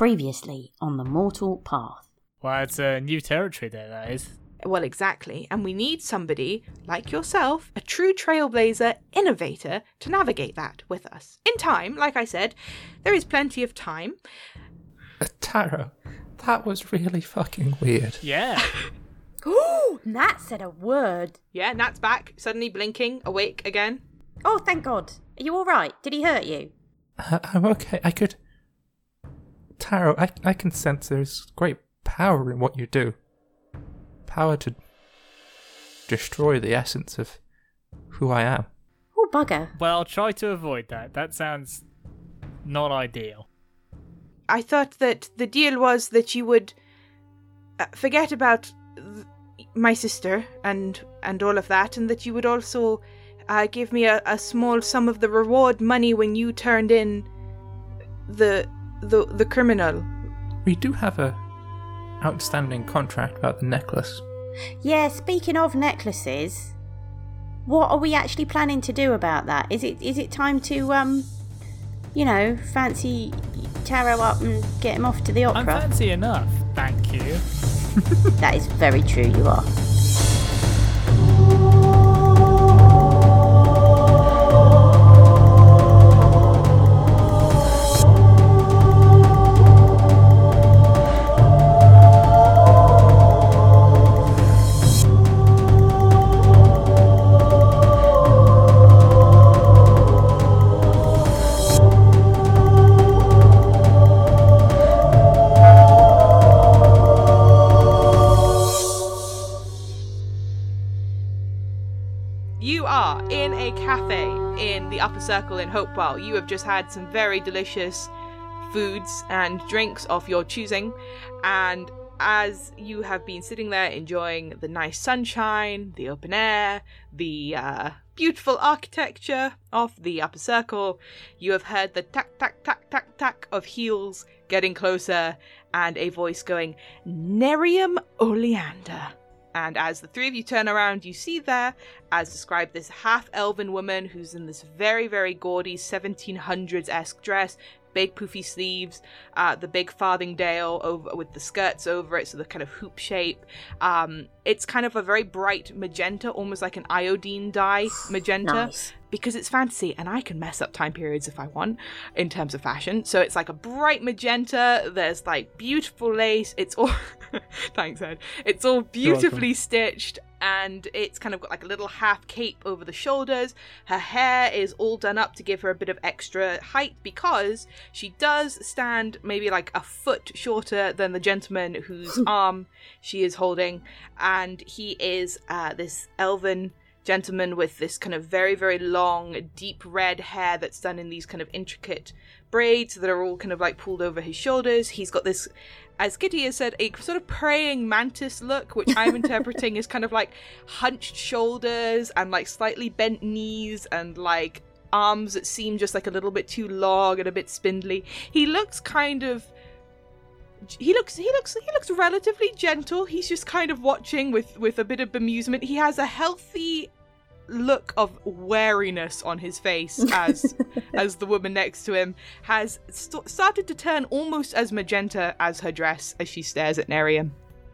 Previously on the Mortal Path. Well, it's a new territory there, that is. Well, exactly. And we need somebody like yourself, a true trailblazer, innovator, to navigate that with us. In time, like I said, there is plenty of time. Uh, Taro, that was really fucking weird. Yeah. Ooh, Nat said a word. Yeah, Nat's back, suddenly blinking, awake again. Oh, thank God. Are you all right? Did he hurt you? Uh, I'm okay. I could. Taro, I, I can sense there's great power in what you do. Power to destroy the essence of who I am. Oh, bugger. well, I'll try to avoid that. That sounds not ideal. I thought that the deal was that you would uh, forget about th- my sister and and all of that, and that you would also uh, give me a, a small sum of the reward money when you turned in the the the criminal. We do have a outstanding contract about the necklace. Yeah, speaking of necklaces, what are we actually planning to do about that? Is it is it time to um you know, fancy Taro up and get him off to the I'm opera? fancy enough, thank you. That is very true, you are. The circle in Hopewell. You have just had some very delicious foods and drinks of your choosing, and as you have been sitting there enjoying the nice sunshine, the open air, the uh, beautiful architecture of the upper circle, you have heard the tack, tack, tack, tack, tack of heels getting closer, and a voice going, Nerium Oleander. And as the three of you turn around, you see there, as described, this half elven woman who's in this very, very gaudy 1700s esque dress, big poofy sleeves, uh, the big farthingale over with the skirts over it, so the kind of hoop shape. Um, it's kind of a very bright magenta, almost like an iodine dye magenta Nice. Because it's fantasy and I can mess up time periods if I want in terms of fashion. So it's like a bright magenta, there's like beautiful lace, it's all thanks Ed. It's all beautifully stitched and it's kind of got like a little half cape over the shoulders. Her hair is all done up to give her a bit of extra height because she does stand maybe like a foot shorter than the gentleman whose arm she is holding and he is uh, this elven gentleman with this kind of very, very long, deep red hair that's done in these kind of intricate braids that are all kind of like pulled over his shoulders. He's got this, as Kitty has said, a sort of praying mantis look, which I'm interpreting as kind of like hunched shoulders and like slightly bent knees and like arms that seem just like a little bit too long and a bit spindly. He looks kind of he looks he looks he looks relatively gentle he's just kind of watching with with a bit of bemusement he has a healthy look of wariness on his face as as the woman next to him has st- started to turn almost as magenta as her dress as she stares at Nerium.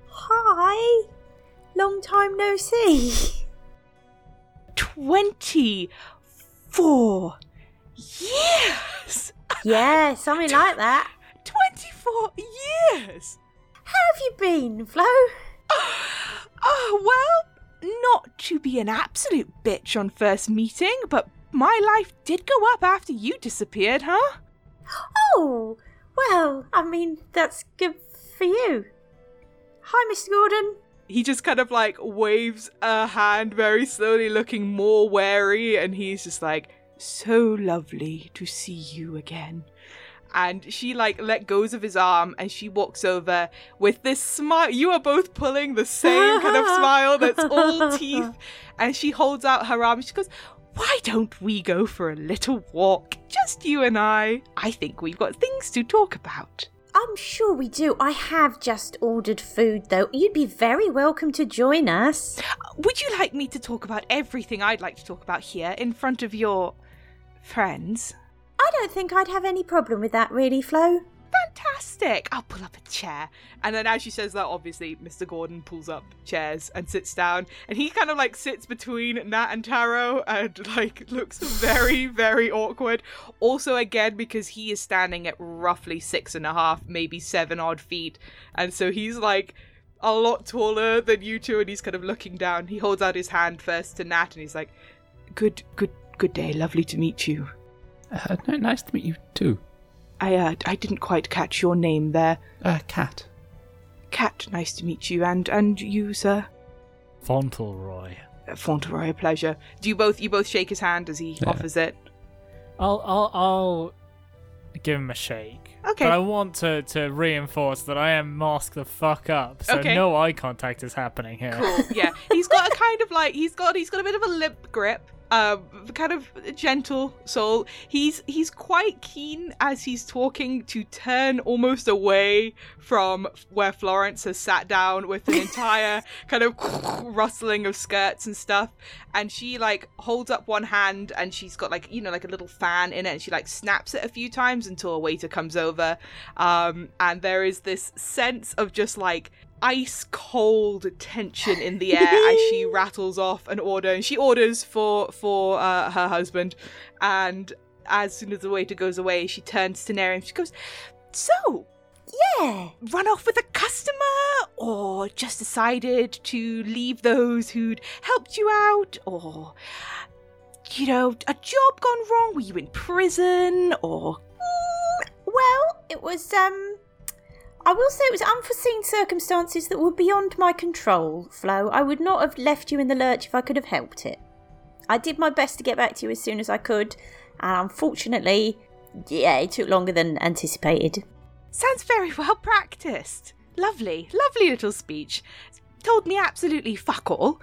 Hi. Long time no see. 24 years yeah, something like that. 24 years How have you been, Flo? Oh, well, not to be an absolute bitch on first meeting, but my life did go up after you disappeared, huh? Oh, well, I mean, that's good for you. Hi, Mr. Gordon. He just kind of like waves a hand very slowly, looking more wary, and he's just like, So lovely to see you again. And she like let goes of his arm and she walks over with this smile. You are both pulling the same kind of smile that's all teeth. And she holds out her arm. She goes, Why don't we go for a little walk? Just you and I. I think we've got things to talk about. I'm sure we do. I have just ordered food, though. You'd be very welcome to join us. Would you like me to talk about everything I'd like to talk about here in front of your friends? I don't think I'd have any problem with that, really, Flo. fantastic. I'll pull up a chair. And then as she says that, obviously, Mr. Gordon pulls up chairs and sits down. And he kind of like sits between Nat and Taro and like looks very, very awkward. Also, again, because he is standing at roughly six and a half, maybe seven odd feet. And so he's like a lot taller than you two, and he's kind of looking down. He holds out his hand first to Nat and he's like, Good, good, good day. Lovely to meet you. Uh, no, nice to meet you too. I, uh, I didn't quite catch your name there. Uh, Cat. Cat, nice to meet you, and and you, sir. Fauntleroy. Uh, Fauntleroy, a pleasure. Do you both you both shake his hand as he Yeah. offers it? I'll I'll I'll give him a shake. Okay. But I want to to reinforce that I am masked the fuck up, so Okay. no eye contact is happening here. Cool. Yeah, he's got a kind of like he's got he's got a bit of a limp grip. Um, kind of gentle soul. He's he's quite keen as he's talking to turn almost away from where Florence has sat down with an entire kind of rustling of skirts and stuff. And she like holds up one hand and she's got like you know like a little fan in it and she like snaps it a few times until a waiter comes over. Um, and there is this sense of just like ice cold tension in the air as she rattles off an order and she orders for for uh, her husband. And as soon as the waiter goes away she turns to Neri and she goes so Yeah. run off with a customer? Or just decided to leave those who'd helped you out? Or you know a job gone wrong? Were you in prison? Or Well, it was um I will say it was unforeseen circumstances that were beyond my control, Flo. I would not have left you in the lurch if I could have helped it. I did my best to get back to you as soon as I could, and unfortunately, yeah, it took longer than anticipated. Sounds very well practiced. Lovely, lovely little speech. Told me absolutely fuck all.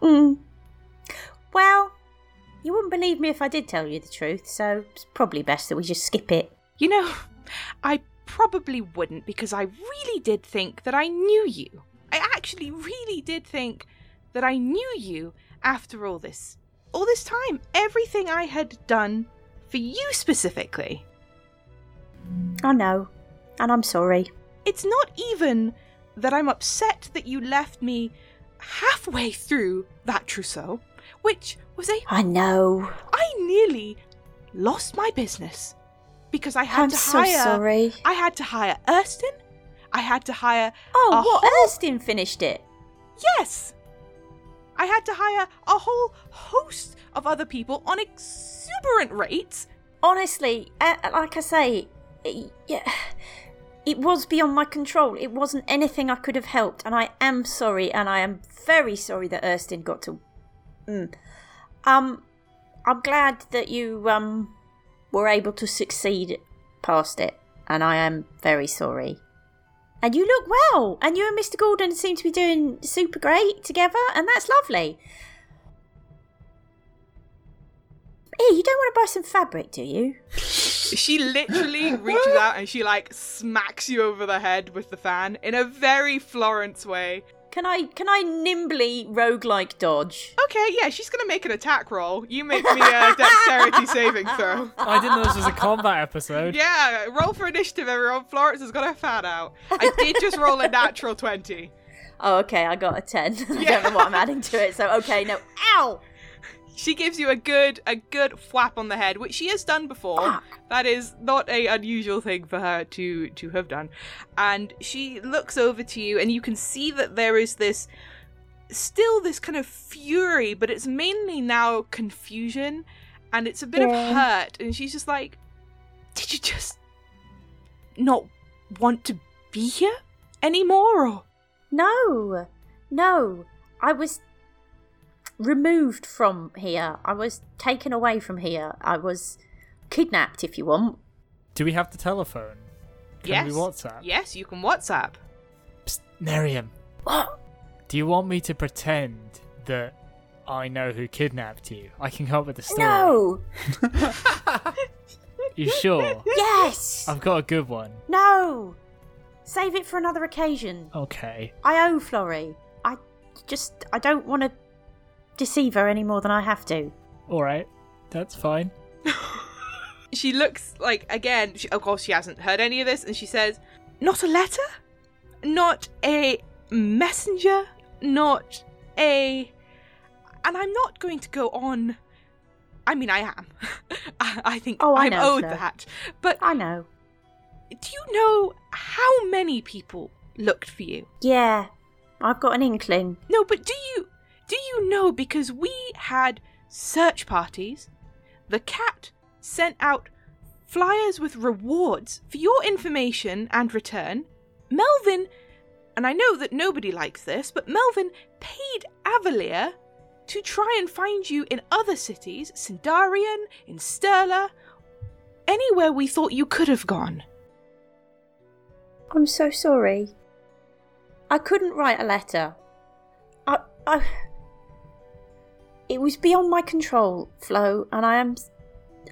Mm. Well, you wouldn't believe me if I did tell you the truth, so it's probably best that we just skip it. You know, I probably wouldn't because I really did think that I knew you. I actually really did think that I knew you after all this. All this time, everything I had done for you specifically. I know, and I'm sorry. It's not even that I'm upset that you left me halfway through that trousseau, which was a I know. I nearly lost my business because I had I'm to so hire. sorry. I had to hire Erskine. I had to hire. Oh, what? whole- Erskine finished it. Yes. I had to hire a whole host of other people on exuberant rates. honestly, uh, like I say, it, yeah, it was beyond my control. It wasn't anything I could have helped, and I am sorry, and I am very sorry that Erskine got to. Mm. Um, I'm glad that you um were able to succeed past it, and I am very sorry. And you look well, and you and Mr. Gordon seem to be doing super great together, and that's lovely. Hey, you don't want to buy some fabric, do you? She literally reaches out and she like smacks you over the head with the fan in a very Florence way. Can I can I nimbly roguelike dodge? Okay, yeah, she's gonna make an attack roll. You make me a dexterity saving throw. I didn't know this was a combat episode. Yeah, roll for initiative, everyone. Florence has got her fan out. I did just roll a natural 20. Oh, okay, I got a ten. I Yeah. don't know what I'm adding to it, so okay, no. Ow! She gives you a good a good flap on the head, which she has done before. Fuck. That is not a unusual thing for her to to have done. And she looks over to you and you can see that there is this still this kind of fury, but it's mainly now confusion and it's a bit of hurt and she's just like did you just not want to be here anymore or No, no. I was removed from here. I was taken away from here. I was kidnapped, if you want. Do we have the telephone? Can yes we WhatsApp? yes you can whatsapp Psst, Nerium, What? do you want me to pretend that I know who kidnapped you? I can come up with a story. No. You sure? Yes. I've got a good one. no. Save it for another occasion. Okay. I owe Florrie. I just I don't want to deceive her any more than I have to. All right. That's fine. she looks like again. She, of course, she hasn't heard any of this, and she says, "Not a letter, not a messenger, not a." And I'm not going to go on. I mean, I am. I, I think Oh, I I'm know, owed Flo. that. But I know. do you know how many people looked for you? Yeah, I've got an inkling. No, but do you do you know because we had search parties, the cat sent out flyers with rewards for your information and return. Melvin, and I know that nobody likes this, but Melvin paid Avalier to try and find you in other cities, Sindarian, in Sterla, anywhere we thought you could have gone. I'm so sorry. I couldn't write a letter. I, I. It was beyond my control, Flo, and I am.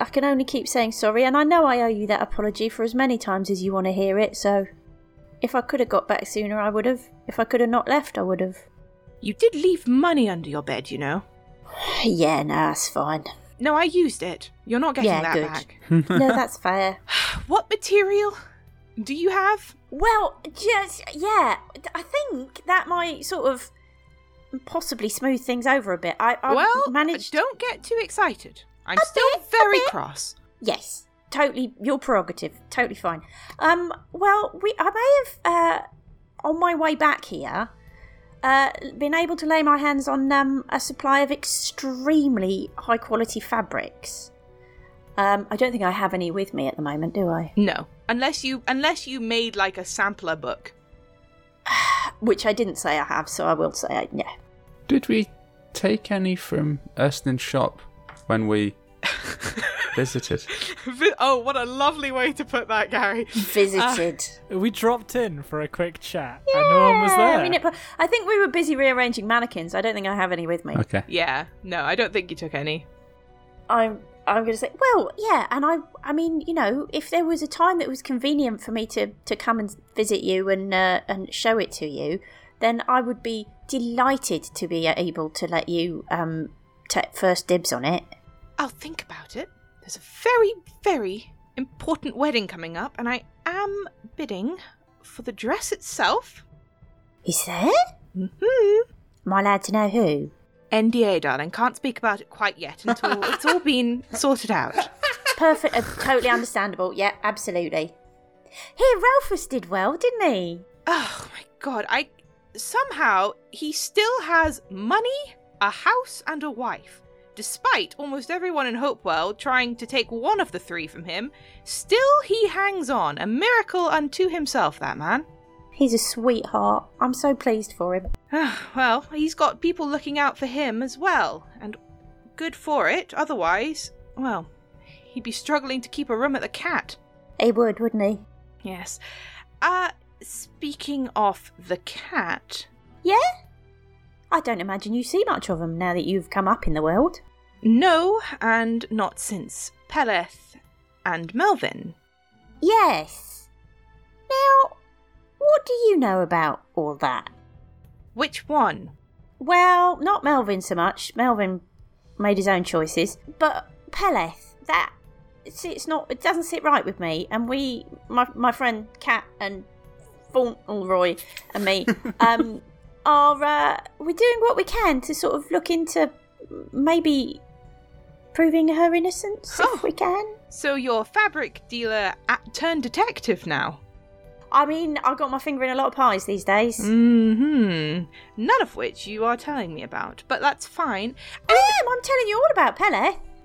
I can only keep saying sorry, and I know I owe you that apology for as many times as you want to hear it. So, if I could have got back sooner, I would have. If I could have not left, I would have. You did leave money under your bed, you know. yeah, no, that's fine. No, I used it. You're not getting Yeah, that good. back. no, that's fair. What material do you have? Well, just yeah, I think that might sort of possibly smooth things over a bit. I, I well, managed. don't get too excited. I'm A still bit, very cross. Yes, totally your prerogative. Totally fine. Um, well, we I may have uh, on my way back here, uh, been able to lay my hands on um a supply of extremely high quality fabrics. Um, I don't think I have any with me at the moment, do I? No, unless you unless you made like a sampler book. Which I didn't say I have, so I will say I, yeah. Did we take any from Erskine's shop when we visited? oh, what a lovely way to put that, Gary. Visited. We dropped in for a quick chat, and no one was there. I mean, it, I think we were busy rearranging mannequins. I don't think I have any with me. Okay. Yeah, no, I don't think you took any. I'm I'm going to say, well, yeah, and I I mean, you know, if there was a time that was convenient for me to to come and visit you and uh, and show it to you, then I would be delighted to be able to let you um take first dibs on it. I'll think about it. There's a very, very important wedding coming up, and I am bidding for the dress itself. Is there? hmm Am I allowed to know who? NDA, darling. Can't speak about it quite yet until it's all been sorted out. Perfect, uh, totally understandable. Yeah, absolutely. Here, Ralphus did well, didn't he? Oh my god, I somehow he still has money, a house, and a wife. Despite almost everyone in Hopewell trying to take one of the three from him, still he hangs on. A miracle unto himself, that man. He's a sweetheart. I'm so pleased for him. well, he's got people looking out for him as well, and good for it. Otherwise, well, he'd be struggling to keep a room at the cat. He would, wouldn't he? Yes. Uh, speaking of the cat, Yeah? I don't imagine you see much of him now that you've come up in the world. no, and not since Pelleth and Melvin. Yes. Now, what do you know about all that? Which one? Well, not Melvin so much. Melvin made his own choices, but Pelleth, that it's, it's not. It doesn't sit right with me. And we, my my friend Kat and Fauntleroy and me, um, are uh, we're doing what we can to sort of look into maybe proving her innocence Oh. if we can. So you're fabric dealer at, turned detective now. I mean, I've got my finger in a lot of pies these days. Hmm. None of which you are telling me about, but that's fine. I am. I'm telling you all about Pelleth.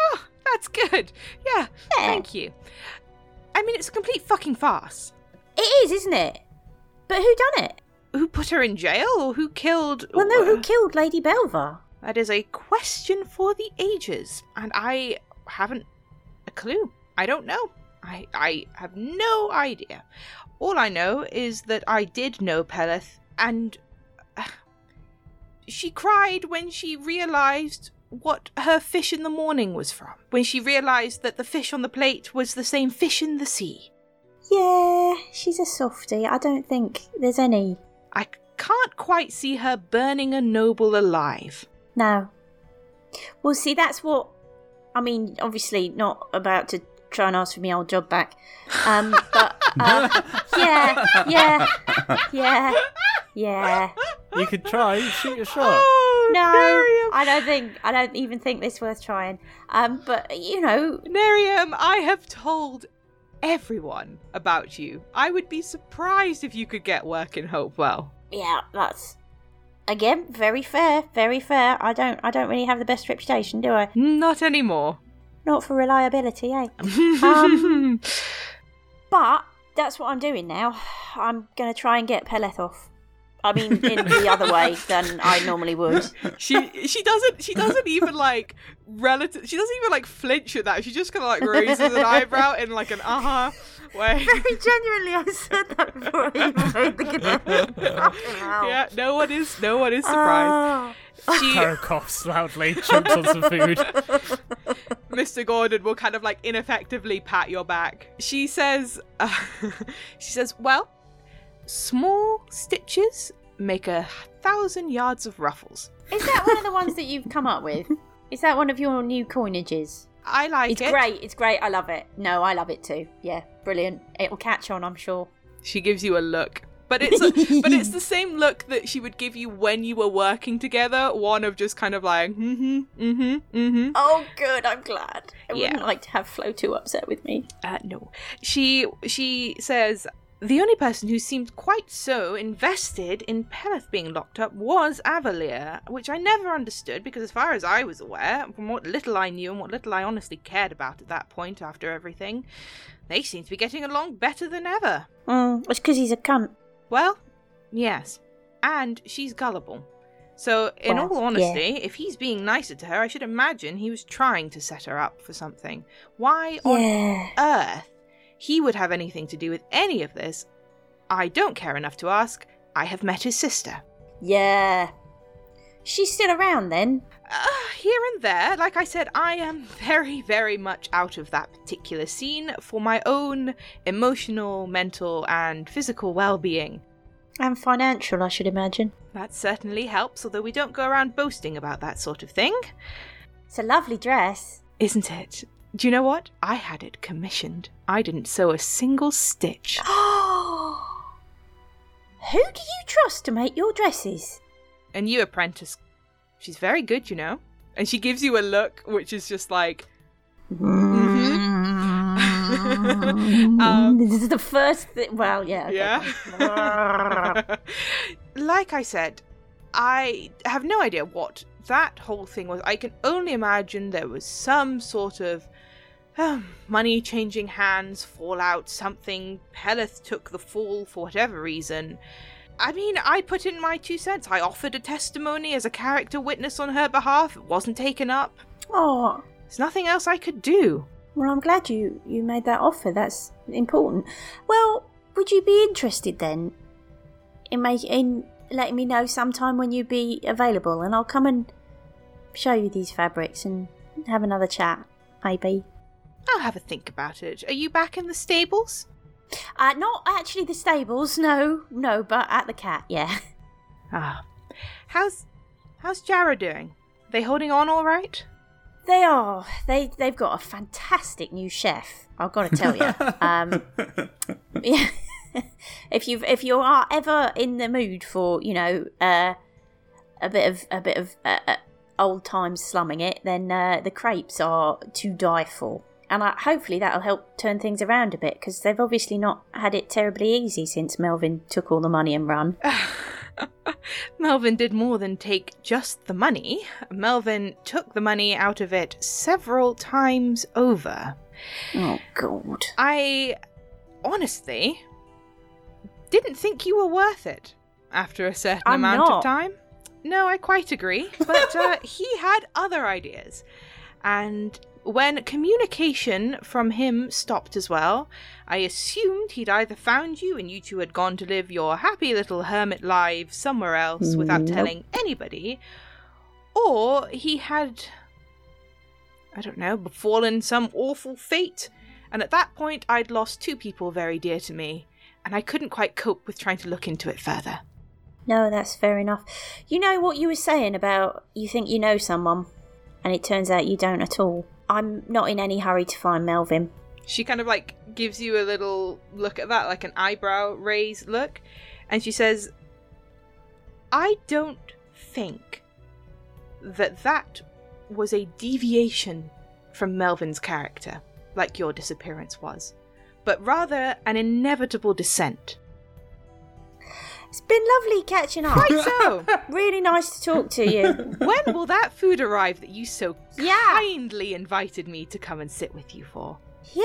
oh, that's good. Yeah, Yeah. Thank you. I mean, it's a complete fucking farce. It is, isn't it? But who done it? Who put her in jail or who killed? Well, no, who killed Lady Belva? That is a question for the ages, and I haven't a clue. I don't know. I I have no idea. All I know is that I did know Pelleth, and uh, she cried when she realized what her fish in the morning was from. When she realized that the fish on the plate was the same fish in the sea. Yeah, she's a softie. I don't think there's any. I can't quite see her burning a noble alive. No. Well, see, that's what I mean, obviously not about to try and ask for my old job back. Um, but uh, yeah, yeah, yeah, yeah. You could try, shoot your shot. Oh, No, Nerium. I don't think I don't even think this worth trying. Um, but you know, Nerium, I have told everyone about you. I would be surprised if you could get work in Hopewell. yeah, that's again very fair, very fair. I don't I don't really have the best reputation, do I? Not anymore. Not for reliability, eh? Um, But that's what I'm doing now. I'm gonna try and get Pelleth off. I mean, in the other way than I normally would. she she doesn't she doesn't even like relative she doesn't even like flinch at that. She just kind of like raises an eyebrow in like an uh huh way. Very genuinely, I said that before I even made the connection. Yeah, no one is no one is surprised. Ah. She Taro coughs loudly, chokes on some food. Mr. Gordon will kind of like ineffectively pat your back. She says, uh, she says, well, small stitches make a thousand yards of ruffles. Is that one of the ones that you've come up with? Is that one of your new coinages? I like It's it. It's great. It's great. I love it. No, I love it too. Yeah, brilliant. It'll catch on, I'm sure. She gives you a look. But it's a, but it's the same look that she would give you when you were working together. One of just kind of like, mm-hmm, mm-hmm, mm-hmm. Oh, good. I'm glad. I Yeah. wouldn't like to have Flo too upset with me. Uh, no. She she says the only person who seemed quite so invested in Pelleth being locked up was Avalier, which I never understood because, as far as I was aware, from what little I knew and what little I honestly cared about at that point after everything, they seem to be getting along better than ever. Mm, it's because he's a cunt. Well, yes. And she's gullible. So, in Well, all yeah. honesty, if he's being nicer to her, I should imagine he was trying to set her up for something. Why on earth he would have anything to do with any of this, I don't care enough to ask. I have met his sister. Yeah. She's still around then. Uh, here and there, like I said, I am very, very much out of that particular scene for my own emotional, mental, and physical well being. And financial, I should imagine. That certainly helps, although we don't go around boasting about that sort of thing. It's a lovely dress. Isn't it? Do you know what? I had it commissioned. I didn't sew a single stitch. Who do you trust to make your dresses? A new apprentice. She's very good, you know. And she gives you a look which is just like, Um, this is the first thing. Well, yeah. okay, yeah. like I said, I have no idea what that whole thing was. I can only imagine there was some sort of money changing hands, fallout, something. Pelleth took the fall for whatever reason. I mean, I put in my two cents. I offered a testimony as a character witness on her behalf. It wasn't taken up. oh, There's nothing else I could do. well, I'm glad you you made that offer. That's important. Well, would you be interested then in make in letting me know sometime when you'd be available, and I'll come and show you these fabrics and have another chat, maybe. I'll have a think about it. Are you back in the stables? Uh, not actually the stables, no, no, but at the cat, yeah. Ah. How's how's Jara doing? Are they holding on all right? They are. They they've got a fantastic new chef. I've got to tell you. um, yeah. if you if you are ever in the mood for you know uh, a bit of a bit of uh, uh, old times slumming it, then uh, the crepes are to die for. And I, hopefully that'll help turn things around a bit because they've obviously not had it terribly easy since Melvin took all the money and run. Melvin did more than take just the money. Melvin took the money out of it several times over. Oh God. I honestly didn't think you were worth it after a certain I'm amount not. of time. No, I quite agree. But uh, he had other ideas. And when communication from him stopped as well, I assumed he'd either found you and you two had gone to live your happy little hermit lives somewhere else mm, without Nope. telling anybody, or he had, I don't know, befallen some awful fate. And at that point, I'd lost two people very dear to me, and I couldn't quite cope with trying to look into it further. No, that's fair enough. You know what you were saying about you think you know someone, and it turns out you don't at all. I'm not in any hurry to find Melvin. She kind of like gives you a little look at that, like an eyebrow raise look, and she says, I don't think that that was a deviation from Melvin's character, like your disappearance was, but rather an inevitable descent. It's been lovely catching up. Quite so. really nice to talk to you. when will that food arrive that you so Yeah. kindly invited me to come and sit with you for? Yeah.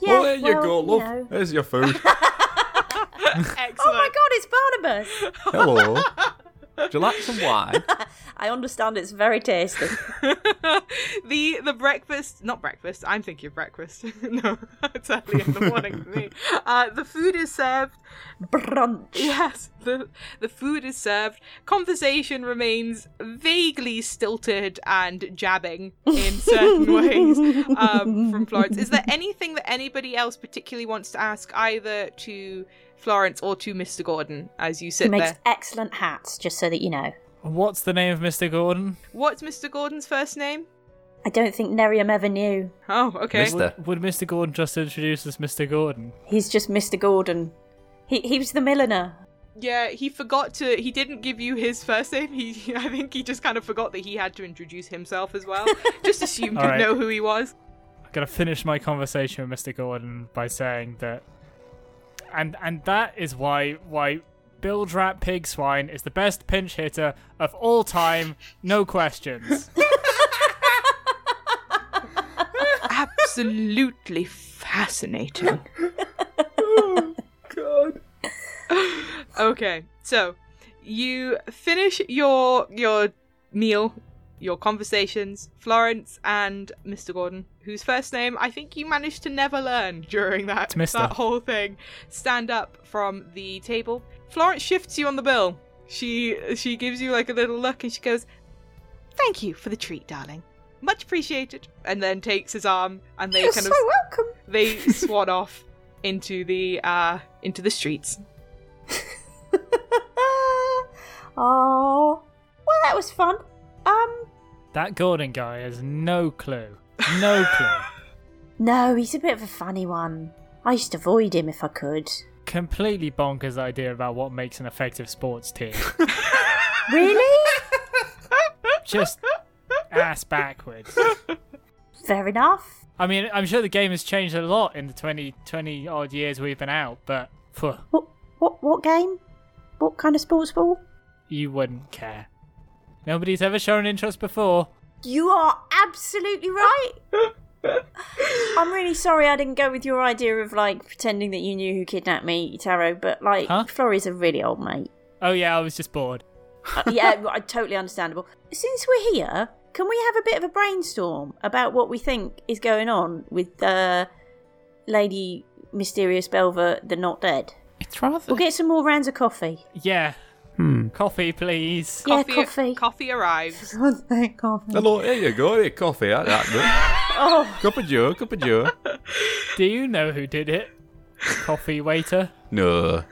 Yeah. well, there you well, go, love. know. There's your food. Excellent. Oh my god, it's Barnabas! Hello. Would you like some wine? I understand it's very tasty. the the breakfast not breakfast i'm thinking of breakfast no it's early in the morning for me uh, the food is served Brunch. yes the the food is served conversation remains vaguely stilted and jabbing in certain ways um, from florence is there anything that anybody else particularly wants to ask either to florence or to mr gordon as you He sit makes there excellent hats, just so that you know. What's the name of Mr. Gordon? what's mr gordon's first name I don't think Nerium ever knew. oh okay Mister. Would Mr. Gordon just introduce us Mr. Gordon? He's just Mr. Gordon. He he was the milliner. Yeah, he forgot to. He didn't give you his first name. He, I think, he just kind of forgot that he had to introduce himself as well. just assumed you'd Alright. know who he was. I'm gonna finish my conversation with Mr. Gordon by saying that, and and that is why why Bill Drap Pig Swine is the best pinch hitter of all time, no questions. Absolutely fascinating. oh, God. Okay, so you finish your your meal, your conversations. Florence and Mr. Gordon, whose first name I think you managed to never learn during that that whole thing, stand up from the table. Florence shifts you on the bill. She she gives you like a little look and she goes, "Thank you for the treat, darling. Much appreciated." And then takes his arm and they You're kind so of welcome. they swat off into the uh into the streets. oh, well, that was fun. Um, that Gordon guy has no clue, no clue. no, he's a bit of a funny one. I used to avoid him if I could. Completely bonkers idea about what makes an effective sports team. Really? Just ass backwards. Fair enough. I mean, I'm sure the game has changed a lot in the 20, 20 odd years we've been out, but phew, What? What? What game? What kind of sports ball? you wouldn't care. Nobody's ever shown interest before. You are absolutely right. I'm really sorry I didn't go with your idea of like pretending that you knew who kidnapped me, Taro. But like, Huh? Florrie's a really old mate. Oh yeah, I was just bored. Uh, yeah, I- totally understandable. Since we're here, can we have a bit of a brainstorm about what we think is going on with uh, Lady Mysterious Belva, the not dead? It's rather. We'll get some more rounds of coffee. Yeah, Hmm. coffee, please. Yeah, coffee. Coffee arrives. Oh, thank coffee. Hello, here you go. Here, coffee. That, that. Oh, Cup of Joe, cup of Joe. Do you know who did it? Coffee waiter. No.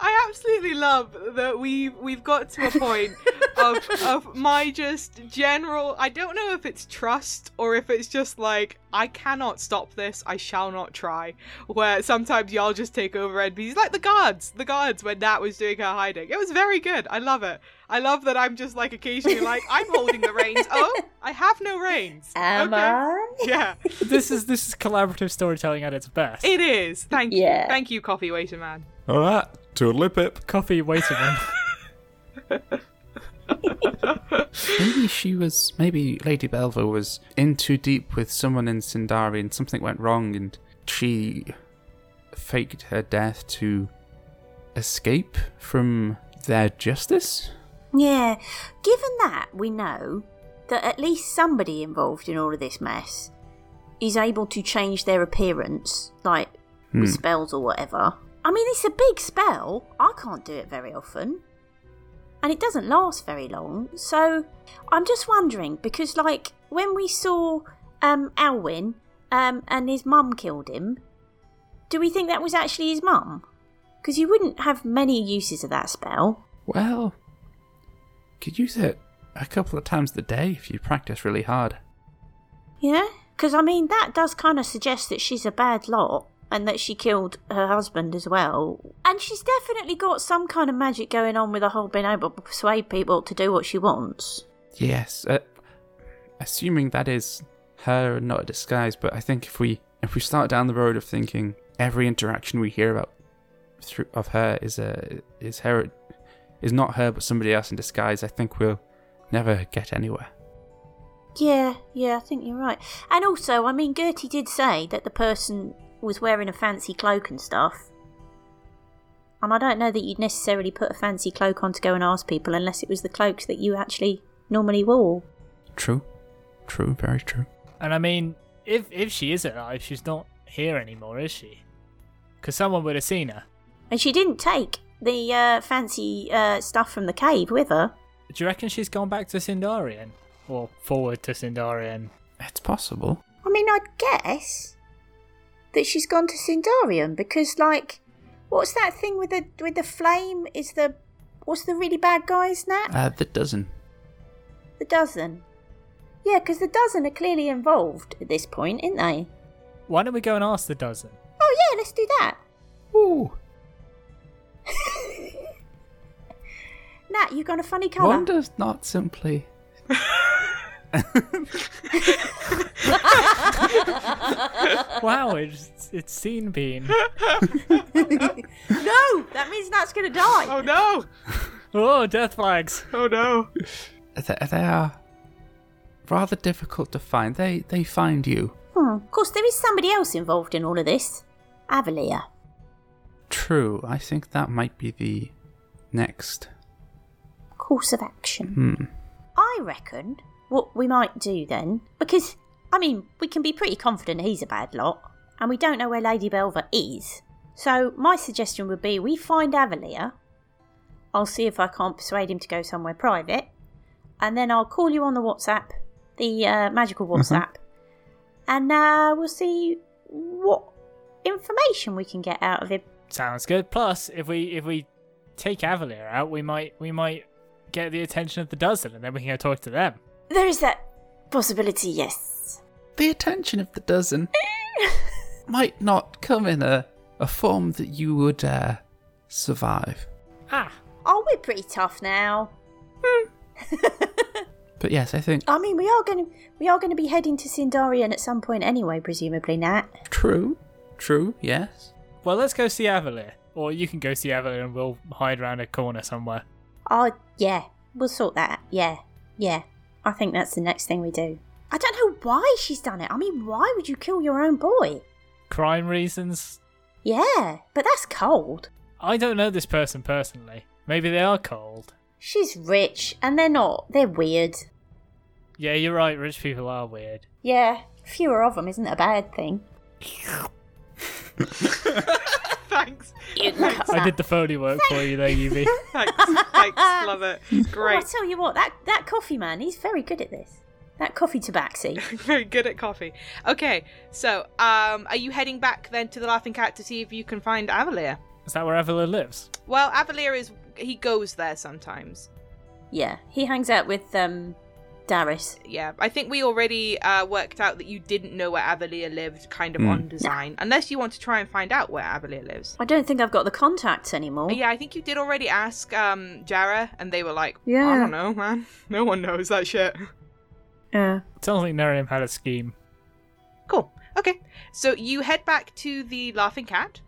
I absolutely love that we've we've got to a point of of my just general I don't know if it's trust or if it's just like I cannot stop this, I shall not try. Where sometimes y'all just take over NPCs like the guards, the guards when Nat was doing her hiding. It was very good. I love it. I love that I'm just like occasionally like I'm holding the reins. Oh, I have no reins. am Okay. I? Yeah, This is this is collaborative storytelling at its best. it is. Thank Yeah. you. Thank you, coffee waiter man. All right. Totally pip. Coffee waiterman. Maybe she was. Maybe Lady Belva was in too deep with someone in Sindari and something went wrong and she faked her death to escape from their justice? Yeah. Given that we know that at least somebody involved in all of this mess is able to change their appearance, like with hmm. spells or whatever. I mean, it's a big spell. I can't do it very often. And it doesn't last very long. So I'm just wondering because, like, when we saw um, Alwyn um, and his mum killed him, do we think that was actually his mum? Because you wouldn't have many uses of that spell. Well, could use it a couple of times a day if you practice really hard. Yeah? Because, I mean, that does kind of suggest that she's a bad lot and that she killed her husband as well. And she's definitely got some kind of magic going on with the whole being able to persuade people to do what she wants. Yes, uh, assuming that is her, and not a disguise. But I think if we if we start down the road of thinking every interaction we hear about through of her is a is her is not her but somebody else in disguise, I think we'll never get anywhere. Yeah, yeah, I think you're right. And also, I mean, Gertie did say that the person was wearing a fancy cloak and stuff. And I don't know that you'd necessarily put a fancy cloak on to go and ask people unless it was the cloaks that you actually normally wore. True, true, very true. And I mean, if if she is alive, she's not here anymore, is she? Because someone would have seen her. And she didn't take the uh, fancy uh, stuff from the cave with her. Do you reckon she's gone back to Sindarian? Or forward to Sindarian? It's possible. I mean, I'd guess that she's gone to Sindarium because, like, what's that thing with the with the flame? Is the what's the really bad guy's name? Uh, the dozen. The dozen. Yeah, because the dozen are clearly involved at this point, aren't they? Why don't we go and ask the dozen? Oh yeah, let's do that. Ooh. Nat, you've got a funny colour. One does not simply. wow, it's it's Sean Bean. No, that means Nat's gonna die. Oh no! Oh, death flags. Oh no! They, they are rather difficult to find. They they find you. Hmm. Of course, there is somebody else involved in all of this. Avalier. True. I think that might be the next. Course of action. Hmm. I reckon what we might do then, because, I mean, we can be pretty confident he's a bad lot, and we don't know where Lady Belva is. So, my suggestion would be we find Avalier. I'll see if I can't persuade him to go somewhere private, and then I'll call you on the WhatsApp, the uh, magical WhatsApp, and uh, we'll see what information we can get out of him. Sounds good. Plus, if we if we take Avalier out, we might we might get the attention of the dozen, and then we can go talk to them. There is that possibility, yes. The attention of the dozen might not come in a a form that you would uh, survive. Ah, Oh, we're pretty tough now. But yes, I think I mean, we are going to we are going to be heading to Sindarian at some point anyway, presumably, Nat. true. True. Yes. well, let's go see Avalier, or you can go see Avalier, and we'll hide around a corner somewhere. Oh, yeah, we'll sort that. Yeah, yeah. I think that's the next thing we do. I don't know why she's done it. I mean, why would you kill your own boy? Crime reasons. Yeah, but that's cold. I don't know this person personally. Maybe they are cold. She's rich, and they're not. They're weird. Yeah, you're right. Rich people are weird. Yeah, fewer of them isn't a bad thing. Thanks. You I did the Foley work for you there, Yubi. Thanks. Thanks. Love it. Oh, I Great. tell you what, that that coffee man, he's very good at this. That coffee tabaxi. Very good at coffee. Okay, so um, are you heading back then to the Laughing Cat to see if you can find Avalier? Is that where Avalier lives? Well, Avalier is he goes there sometimes. yeah, he hangs out with um, Darius. Yeah, I think we already uh, worked out that you didn't know where Avalier lived, kind of Hmm. on design, unless you want to try and find out where Avalier lives. I don't think I've got the contacts anymore. Yeah, I think you did already ask um, Jara, and they were like, yeah. I don't know, man. No one knows that shit. Yeah. Sounds like Nerium had a scheme. Cool. Okay. So you head back to the Laughing Cat,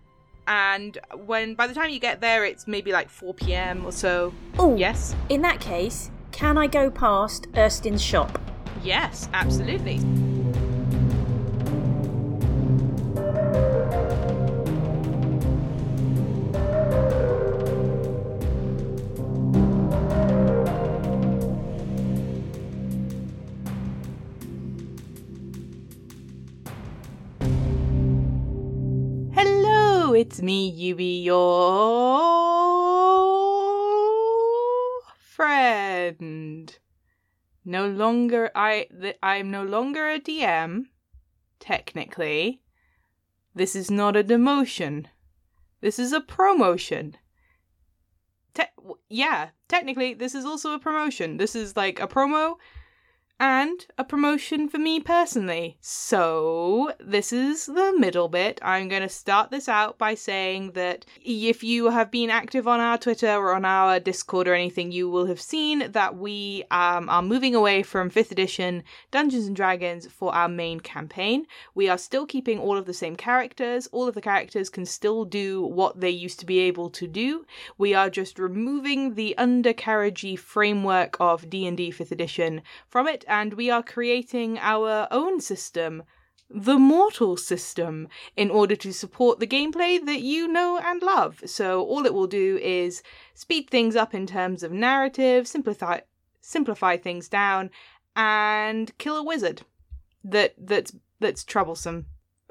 and when by the time you get there, it's maybe like 4 p.m. or so. Oh, Yes. In that case, can I go past Erskine's shop? Yes, absolutely. It's me, Yubi, your friend. No longer I I'm no longer a DM. Technically, this is not a demotion. This is a promotion. Te- yeah, technically, this is also a promotion. This is like a promo and a promotion for me personally. So, this is the middle bit. I'm going to start this out by saying that if you have been active on our Twitter or on our Discord or anything, you will have seen that we um, are moving away from 5th edition Dungeons and Dragons for our main campaign. We are still keeping all of the same characters. All of the characters can still do what they used to be able to do. We are just removing the undercarriagey framework of D&D 5th edition from it and we are creating our own system, the Mortal system, in order to support the gameplay that you know and love. So all it will do is speed things up in terms of narrative, simplify simplify things down, and kill a wizard that that's that's troublesome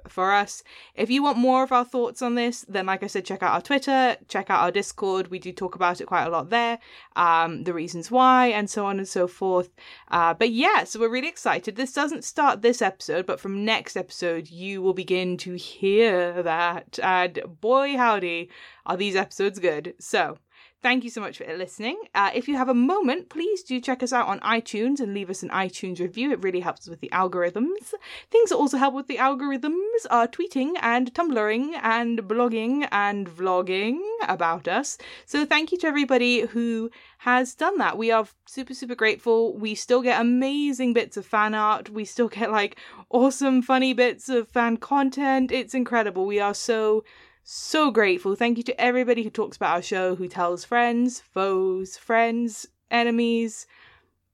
for us. If you want more of our thoughts on this, then like I said, check out our Twitter, check out our Discord. We do talk about it quite a lot there, um, the reasons why, and so on and so forth. Uh, but yeah, so we're really excited. This doesn't start this episode, but from next episode, you will begin to hear that. And boy, howdy, are these episodes good. So Thank you so much for listening. Uh, if you have a moment, please do check us out on iTunes and leave us an iTunes review. It really helps with the algorithms. Things that also help with the algorithms are tweeting and tumblering and blogging and vlogging about us. So thank you to everybody who has done that. We are super, super grateful. We still get amazing bits of fan art. We still get like awesome, funny bits of fan content. It's incredible. We are so so grateful. Thank you to everybody who talks about our show, who tells friends, foes, friends, enemies.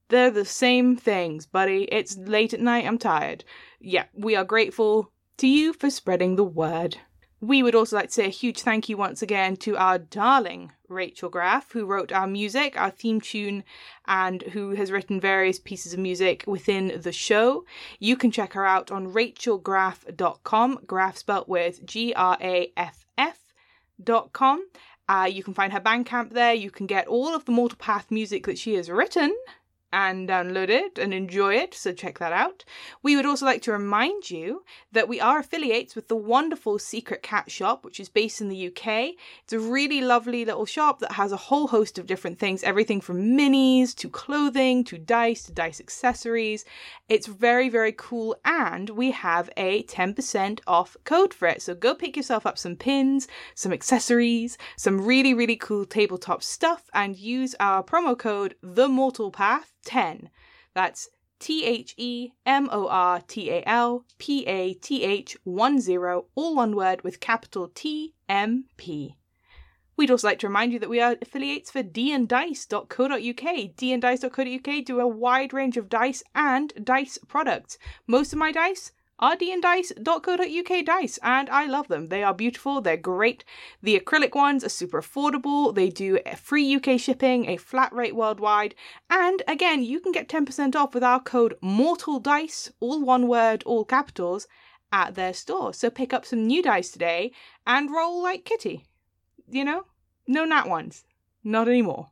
They're the same things, buddy. It's late at night, I'm tired. Yeah, we are grateful to you for spreading the word. We would also like to say a huge thank you once again to our darling Rachel Graff, who wrote our music, our theme tune, and who has written various pieces of music within the show. You can check her out on rachelgraff.com, Graff spelt with G R A F F.com. Uh, you can find her Bandcamp there. You can get all of the Mortal Path music that she has written and download it and enjoy it, so check that out. We would also like to remind you that we are affiliates with the wonderful Secret Cat Shop, which is based in the UK. It's a really lovely little shop that has a whole host of different things everything from minis to clothing to dice to dice accessories. It's very, very cool, and we have a 10% off code for it. So go pick yourself up some pins, some accessories, some really, really cool tabletop stuff, and use our promo code The Mortal Path 10. That's T H E M O R T A L P A T H 1 0, all one word with capital T M P. We'd also like to remind you that we are affiliates for dndice.co.uk. dndice.co.uk do a wide range of dice and dice products. Most of my dice are dndice.co.uk dice, and I love them. They are beautiful, they're great. The acrylic ones are super affordable, they do free UK shipping, a flat rate worldwide, and again, you can get 10% off with our code MORTALDICE, all one word, all capitals, at their store. So pick up some new dice today and roll like Kitty. You know? No nat ones. Not anymore.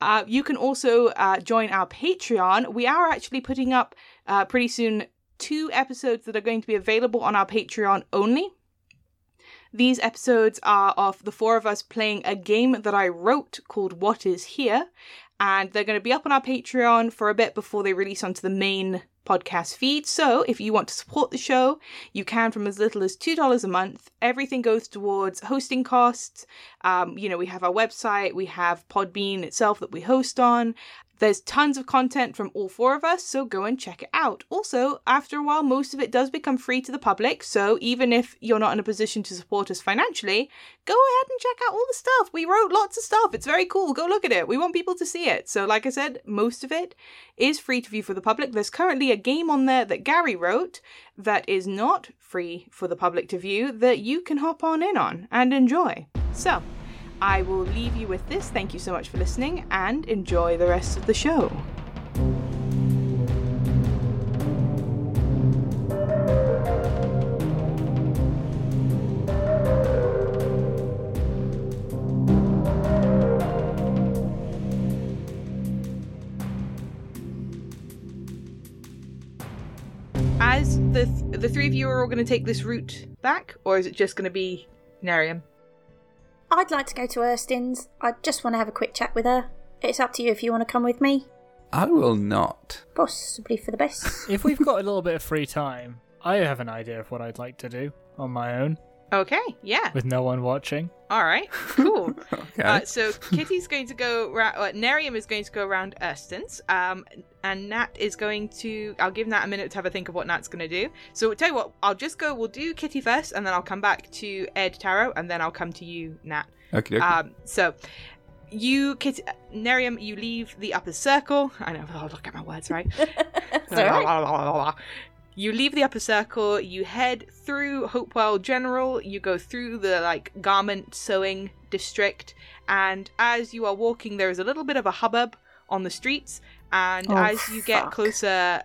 Uh, you can also uh, join our Patreon. We are actually putting up uh, pretty soon two episodes that are going to be available on our Patreon only. These episodes are of the four of us playing a game that I wrote called What Is Here, and they're going to be up on our Patreon for a bit before they release onto the main podcast feed. So if you want to support the show, you can from as little as $2 a month. Everything goes towards hosting costs. Um, you know, we have our website, we have Podbean itself that we host on. There's tons of content from all four of us, so go and check it out. Also, after a while, most of it does become free to the public, so even if you're not in a position to support us financially, go ahead and check out all the stuff. We wrote lots of stuff. It's very cool. Go look at it. We want people to see it. So, like I said, most of it is free to view for the public. There's currently a game on there that Gary wrote that is not free for the public to view that you can hop on in on and enjoy. So, I will leave you with this. Thank you so much for listening and enjoy the rest of the show. As the th- the three of you are all going to take this route back, or is it just going to be Nerium? I'd like to go to Erskine's. I just want to have a quick chat with her. It's up to you if you want to come with me. I will not. Possibly for the best. If we've got a little bit of free time, I have an idea of what I'd like to do on my own Okay, yeah. with no one watching. All right, cool. Okay. Uh, so Kitty's going to go. Ra- uh, Nerium is going to go around Erskine's, um, and Nat is going to. I'll give Nat a minute to have a think of what Nat's going to do. So tell you what, I'll just go. We'll do Kitty first, and then I'll come back to Ed Taro, and then I'll come to you, Nat. okay, okay. Um, so you, Kitty, Nerium, you leave the upper circle. I know. Oh, look at my words, right? It's all right. You leave the upper circle, you head through Hopewell General, you go through the like garment sewing district, and as you are walking, there is a little bit of a hubbub on the streets, and Oh, as you get fuck. closer,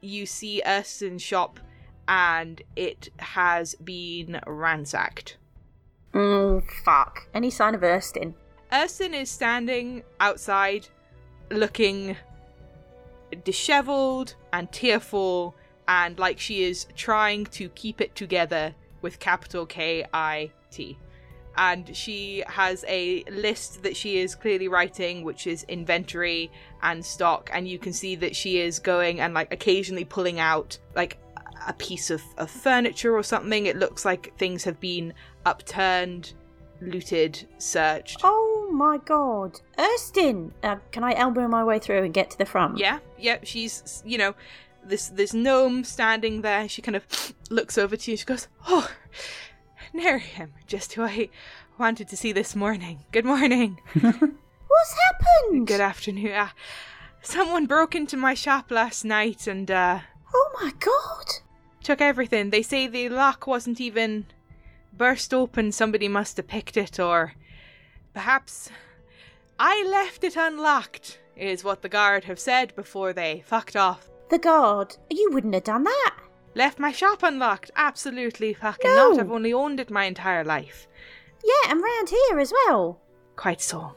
you see Erskine's shop, and it has been ransacked. Mm, fuck. Any sign of Erskine? Erskine is standing outside, looking disheveled and tearful, and like she is trying to keep it together with capital K I T. And she has a list that she is clearly writing, which is inventory and stock, and you can see that she is going and like occasionally pulling out like a piece of, of furniture or something. It looks like things have been upturned, looted, searched. Oh my god. Erskine! Uh, can I elbow my way through and get to the front? Yeah, yeah, she's you know, this this gnome standing there. She kind of looks over to you. She goes, "Oh, Nerium, just who I wanted to see this morning. Good morning. What's happened? Good afternoon. Uh, someone broke into my shop last night and uh, Oh my god. took everything. They say the lock wasn't even burst open. Somebody must have picked it, or perhaps I left it unlocked. Is what the guard have said before they fucked off. The guard. You wouldn't have done that. Left my shop unlocked? Absolutely fucking No. not. I've only owned it my entire life. Yeah, and round here as well. Quite so.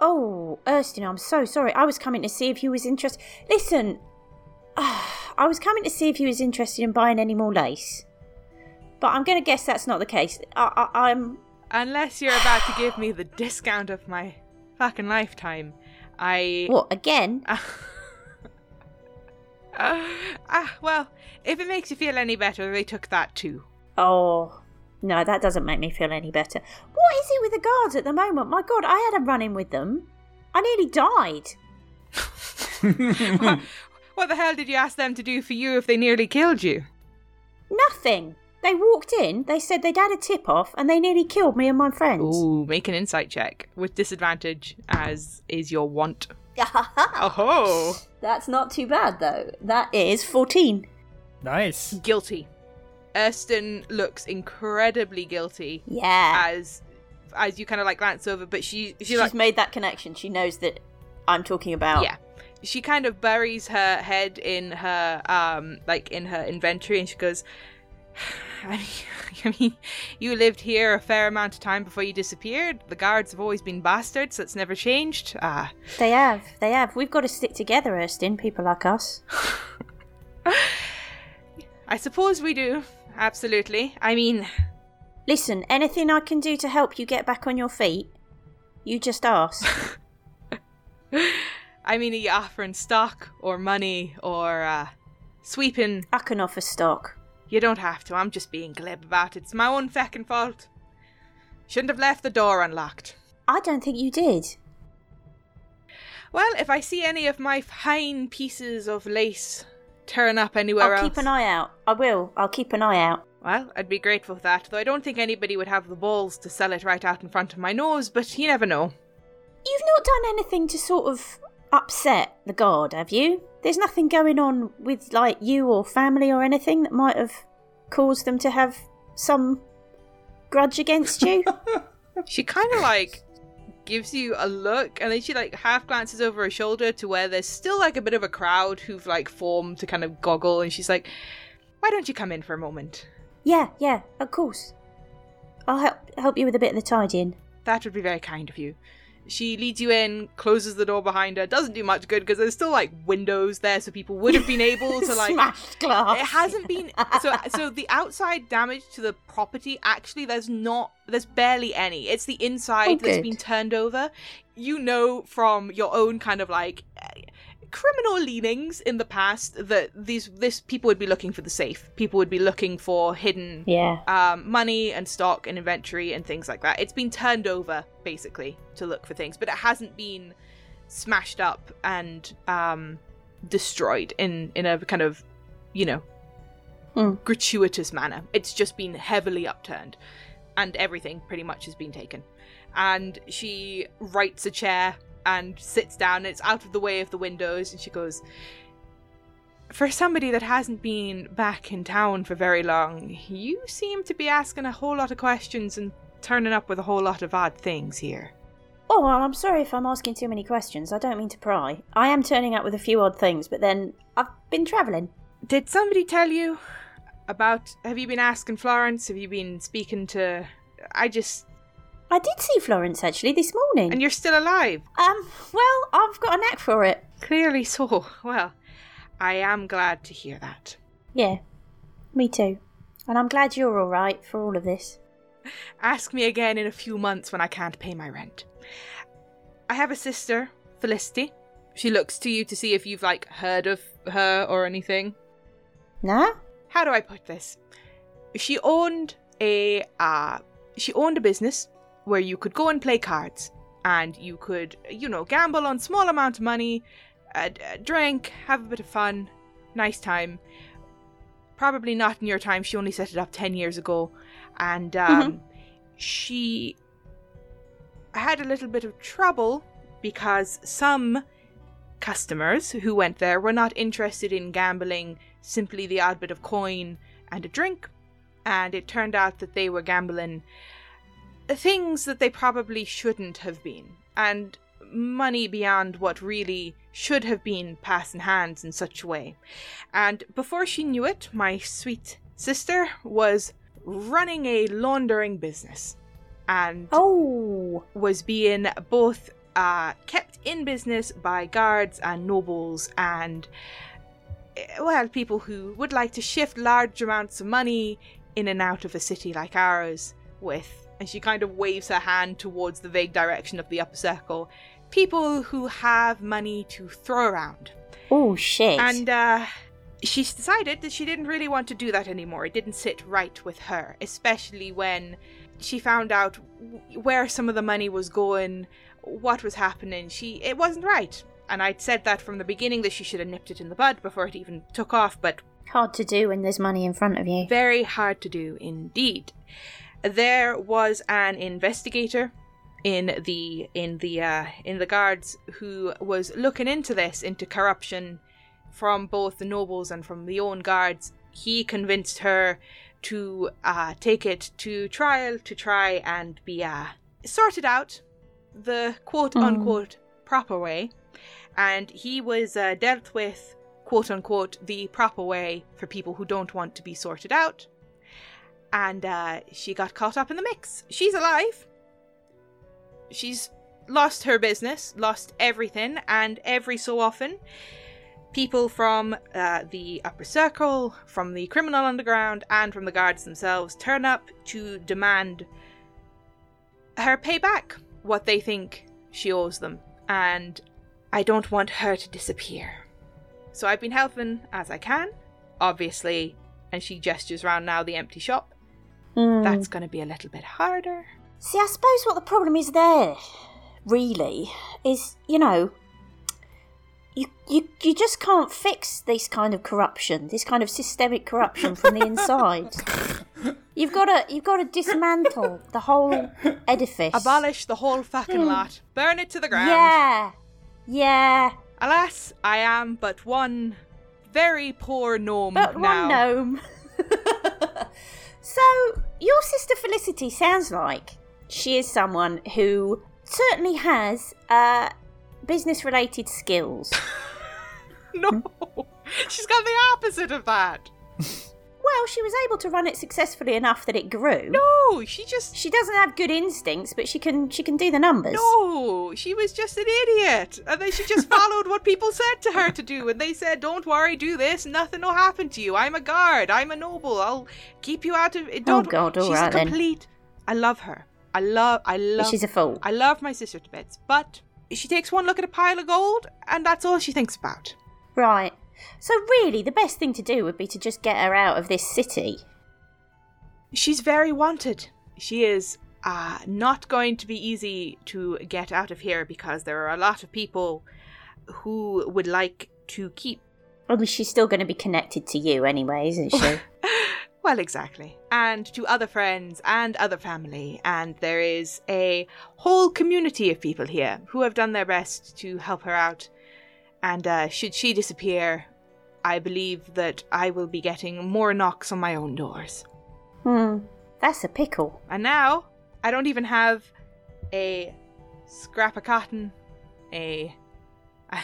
Oh, Erskine, I'm so sorry. I was coming to see if you was interested. Listen, I was coming to see if you was interested in buying any more lace. But I'm going to guess that's not the case. I, I, I'm. Unless you're about to give me the discount of my fucking lifetime, I. What, again? ah, well, if it makes you feel any better, they took that too. Oh, no, that doesn't make me feel any better. What is it with the guards at the moment? My god, I had a run in with them. I nearly died. What the hell did you ask them to do for you if they nearly killed you? Nothing. They walked in, they said they'd had a tip off, and they nearly killed me and my friends. Ooh, make an insight check with disadvantage, as is your want. Oh. That's not too bad, though. That is 14. Nice. guilty. Erskine looks incredibly guilty Yeah. as as you kind of like glance over, but she she's She's like made that connection. She knows that I'm talking about. yeah. She kind of buries her head in her um like in her inventory, and she goes. I mean, I mean, you lived here a fair amount of time before you disappeared. The guards have always been bastards. That's never changed. Ah, They have. They have. We've got to stick together, Erskine, people like us. I suppose we do. Absolutely. I mean, Listen, anything I can do to help you get back on your feet, you just ask. I mean, are you offering stock or money or uh, sweeping? I can offer stock. You don't have to. I'm just being glib about it. It's my own feckin' fault. Shouldn't have left the door unlocked. I don't think you did. Well, if I see any of my fine pieces of lace turn up anywhere I'll else, keep an eye out. I will. I'll keep an eye out. well, I'd be grateful for that. Though I don't think anybody would have the balls to sell it right out in front of my nose. But you never know. You've not done anything to sort of upset the guard, have you? There's nothing going on with, like, you or family or anything that might have caused them to have some grudge against you? She kind of like gives you a look and then she like half glances over her shoulder to where there's still like a bit of a crowd who've like formed to kind of goggle and she's like why don't you come in for a moment yeah, yeah, of course. I'll help help you with a bit of the tidying. that would be very kind of you She leads you in, closes the door behind her. Doesn't do much good because there's still like windows there, so people would have been able to like Smashed glass. it hasn't been so so the outside damage to the property actually there's not there's barely any it's the inside Oh, that's been turned over you know from your own kind of like criminal leanings in the past that these this people would be looking for the safe people would be looking for hidden Yeah. um, money and stock and inventory and things like that. It's been turned over basically to look for things, but it hasn't been smashed up and um, destroyed in in a kind of you know Hmm. gratuitous manner. It's just been heavily upturned, and everything pretty much has been taken. And she writes a chair and sits down. It's out of the way of the windows, and she goes. For somebody that hasn't been back in town for very long, you seem to be asking a whole lot of questions and turning up with a whole lot of odd things here. Oh, well, I'm sorry if I'm asking too many questions. I don't mean to pry. I am turning up with a few odd things, but then I've been travelling. Did somebody tell you about. Have you been asking Florence? Have you been speaking to. I just. I did see Florence actually this morning. And you're still alive? um, well, I've got a knack for it. Clearly so. Well, I am glad to hear that. Yeah, me too. And I'm glad you're all right for all of this. Ask me again in a few months when I can't pay my rent. I have a sister, Felicity. She looks to you to see if you've, like, heard of her or anything. Nah? how do I put this? She owned a uh she owned a business where you could go and play cards and you could you know gamble on small amount of money, uh, uh, drink, have a bit of fun, nice time. Probably not in your time. She only set it up ten years ago, and um, she had a little bit of trouble because some customers who went there were not interested in gambling simply the odd bit of coin and a drink, and it turned out that they were gambling things that they probably shouldn't have been, and money beyond what really should have been passing hands in such a way. And before she knew it, my sweet sister was running a laundering business and Oh, was being both uh, kept in business by guards and nobles and eh, well people who would like to shift large amounts of money in and out of a city like ours with and she kind of waves her hand towards the vague direction of the upper circle people who have money to throw around oh shit. and uh, she's decided that she didn't really want to do that anymore. It didn't sit right with her, especially when she found out w- where some of the money was going, what was happening. She it wasn't right. And I'd said that from the beginning that she should have nipped it in the bud before it even took off, but Hard to do when there's money in front of you. very hard to do indeed. There was an investigator in the in the uh, in the guards who was looking into this into corruption from both the nobles and from the own guards. He convinced her to uh, take it to trial to try and be uh, sorted out the quote unquote proper way, and he was uh, dealt with quote unquote the proper way for people who don't want to be sorted out. And uh, she got caught up in the mix. She's alive. She's lost her business, lost everything, and every so often, people from uh, the upper circle, from the criminal underground, and from the guards themselves turn up to demand her pay back what they think she owes them. And I don't want her to disappear. So I've been helping as I can, obviously. And she gestures around now the empty shop. Hmm. That's going to be a little bit harder. See, I suppose what the problem is there, really, is you know, you you you just can't fix this kind of corruption, this kind of systemic corruption from the inside. You've got to you've got to dismantle the whole edifice. Abolish the whole fucking lot. Burn it to the ground. Yeah, yeah. Alas, I am but one very poor gnome But now. one gnome. so your sister Felicity sounds like she is someone who certainly has uh, business-related skills. No, she's got the opposite of that. Well, she was able to run it successfully enough that it grew. No, she just She doesn't have good instincts, but she can she can do the numbers. No, she was just an idiot. And then she just followed what people said to her to do. And they said, Don't worry, do this, nothing will happen to you. I'm a guard, I'm a noble, I'll keep you out of it. Oh, Don't God, all She's right a then. complete I love her. I love I love She's a fool. I love my sister to bits. But she takes one look at a pile of gold and that's all she thinks about. Right. So really, the best thing to do would be to just get her out of this city. She's very wanted. She is uh, not going to be easy to get out of here because there are a lot of people who would like to keep. Mean, she's still going to be connected to you anyway, isn't she? Well, exactly. And to other friends and other family. And there is a whole community of people here who have done their best to help her out. And uh, should she disappear, I believe that I will be getting more knocks on my own doors. hmm. That's a pickle. And now, I don't even have a scrap of cotton, a. I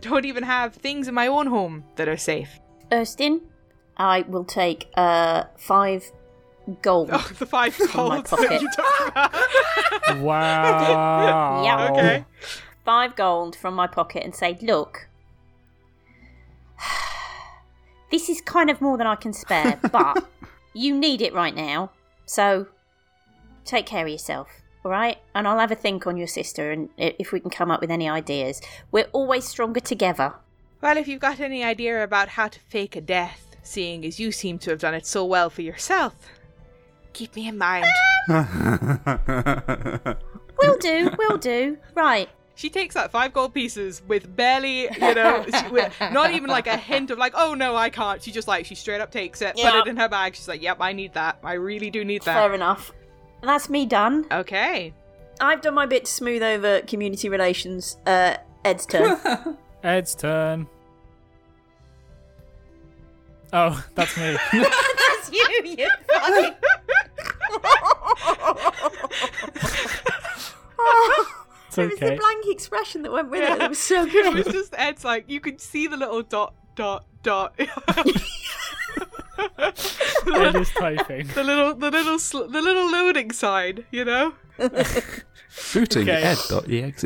don't even have things in my own home that are safe. Erskine, I will take uh five gold. Oh, the five From my golds pocket. you talked about. Wow. Yeah. Okay. Five gold from my pocket and say, look, this is kind of more than I can spare, but you need it right now. So take care of yourself, all right? And I'll have a think on your sister and if we can come up with any ideas. We're always stronger together. Well, if you've got any idea about how to fake a death, seeing as you seem to have done it so well for yourself, keep me in mind. Um, will do, will do. Right. She takes that five gold pieces with barely, you know, she, with not even like a hint of like, oh no, I can't. She just like, she straight up takes it, put it in her bag. She's like, yep, I need that. I really do need that. Fair enough. That's me done. Okay. I've done my bit to smooth over community relations. Uh, Ed's turn. Ed's turn. Oh, that's me. That's you, you fucking. It's It was the blank expression that went with it. It was so good. It was just Ed's like, you could see the little dot, dot, dot. Ed is typing. the little, the little, sl- the little loading sign, you know. Booting Okay. ed.exe.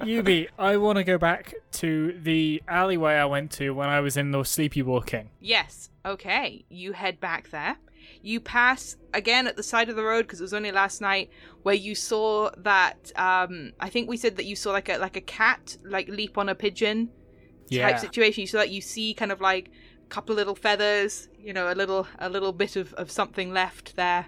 Yubi, I want to go back to the alleyway I went to when I was in the sleepy walking. Yes. Okay. You head back there. You pass again at the side of the road because it was only last night where you saw that. Um, I think we said that you saw like a like a cat like leap on a pigeon Yeah. type situation. So that you see kind of like a couple little feathers, you know, a little a little bit of, of something left there.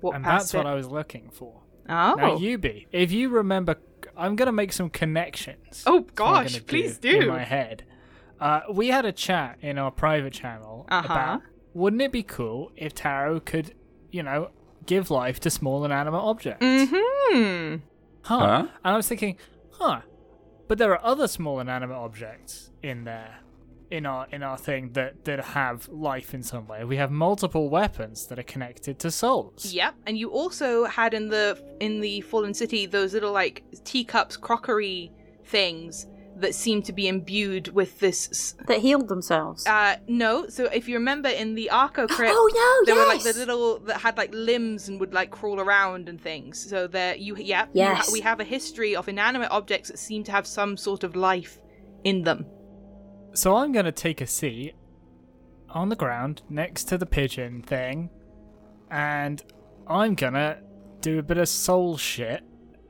Walk And that's what. I was looking for. Oh. Now, Yubi, if you remember, I'm going to make some connections. Oh, what gosh, gonna please In do. my head. Uh, we had a chat in our private channel Uh-huh. about wouldn't it be cool if Taro could, you know, give life to small inanimate objects? Hmm. Huh. Huh? And I was thinking, huh. But there are other small inanimate objects in there, in our in our thing that that have life in some way. We have multiple weapons that are connected to souls. Yep, and you also had in the in the Fallen City those little like teacups, crockery things that seem to be imbued with this. s- that healed themselves. Uh, no, so if you remember in the Arco crypt, oh no! there yes. were like the little that had like limbs and would like crawl around and things. So there, you yeah, you ha- Yes. we have a history of inanimate objects that seem to have some sort of life in them. So I'm gonna take a seat on the ground next to the pigeon thing, and I'm gonna do a bit of soul shit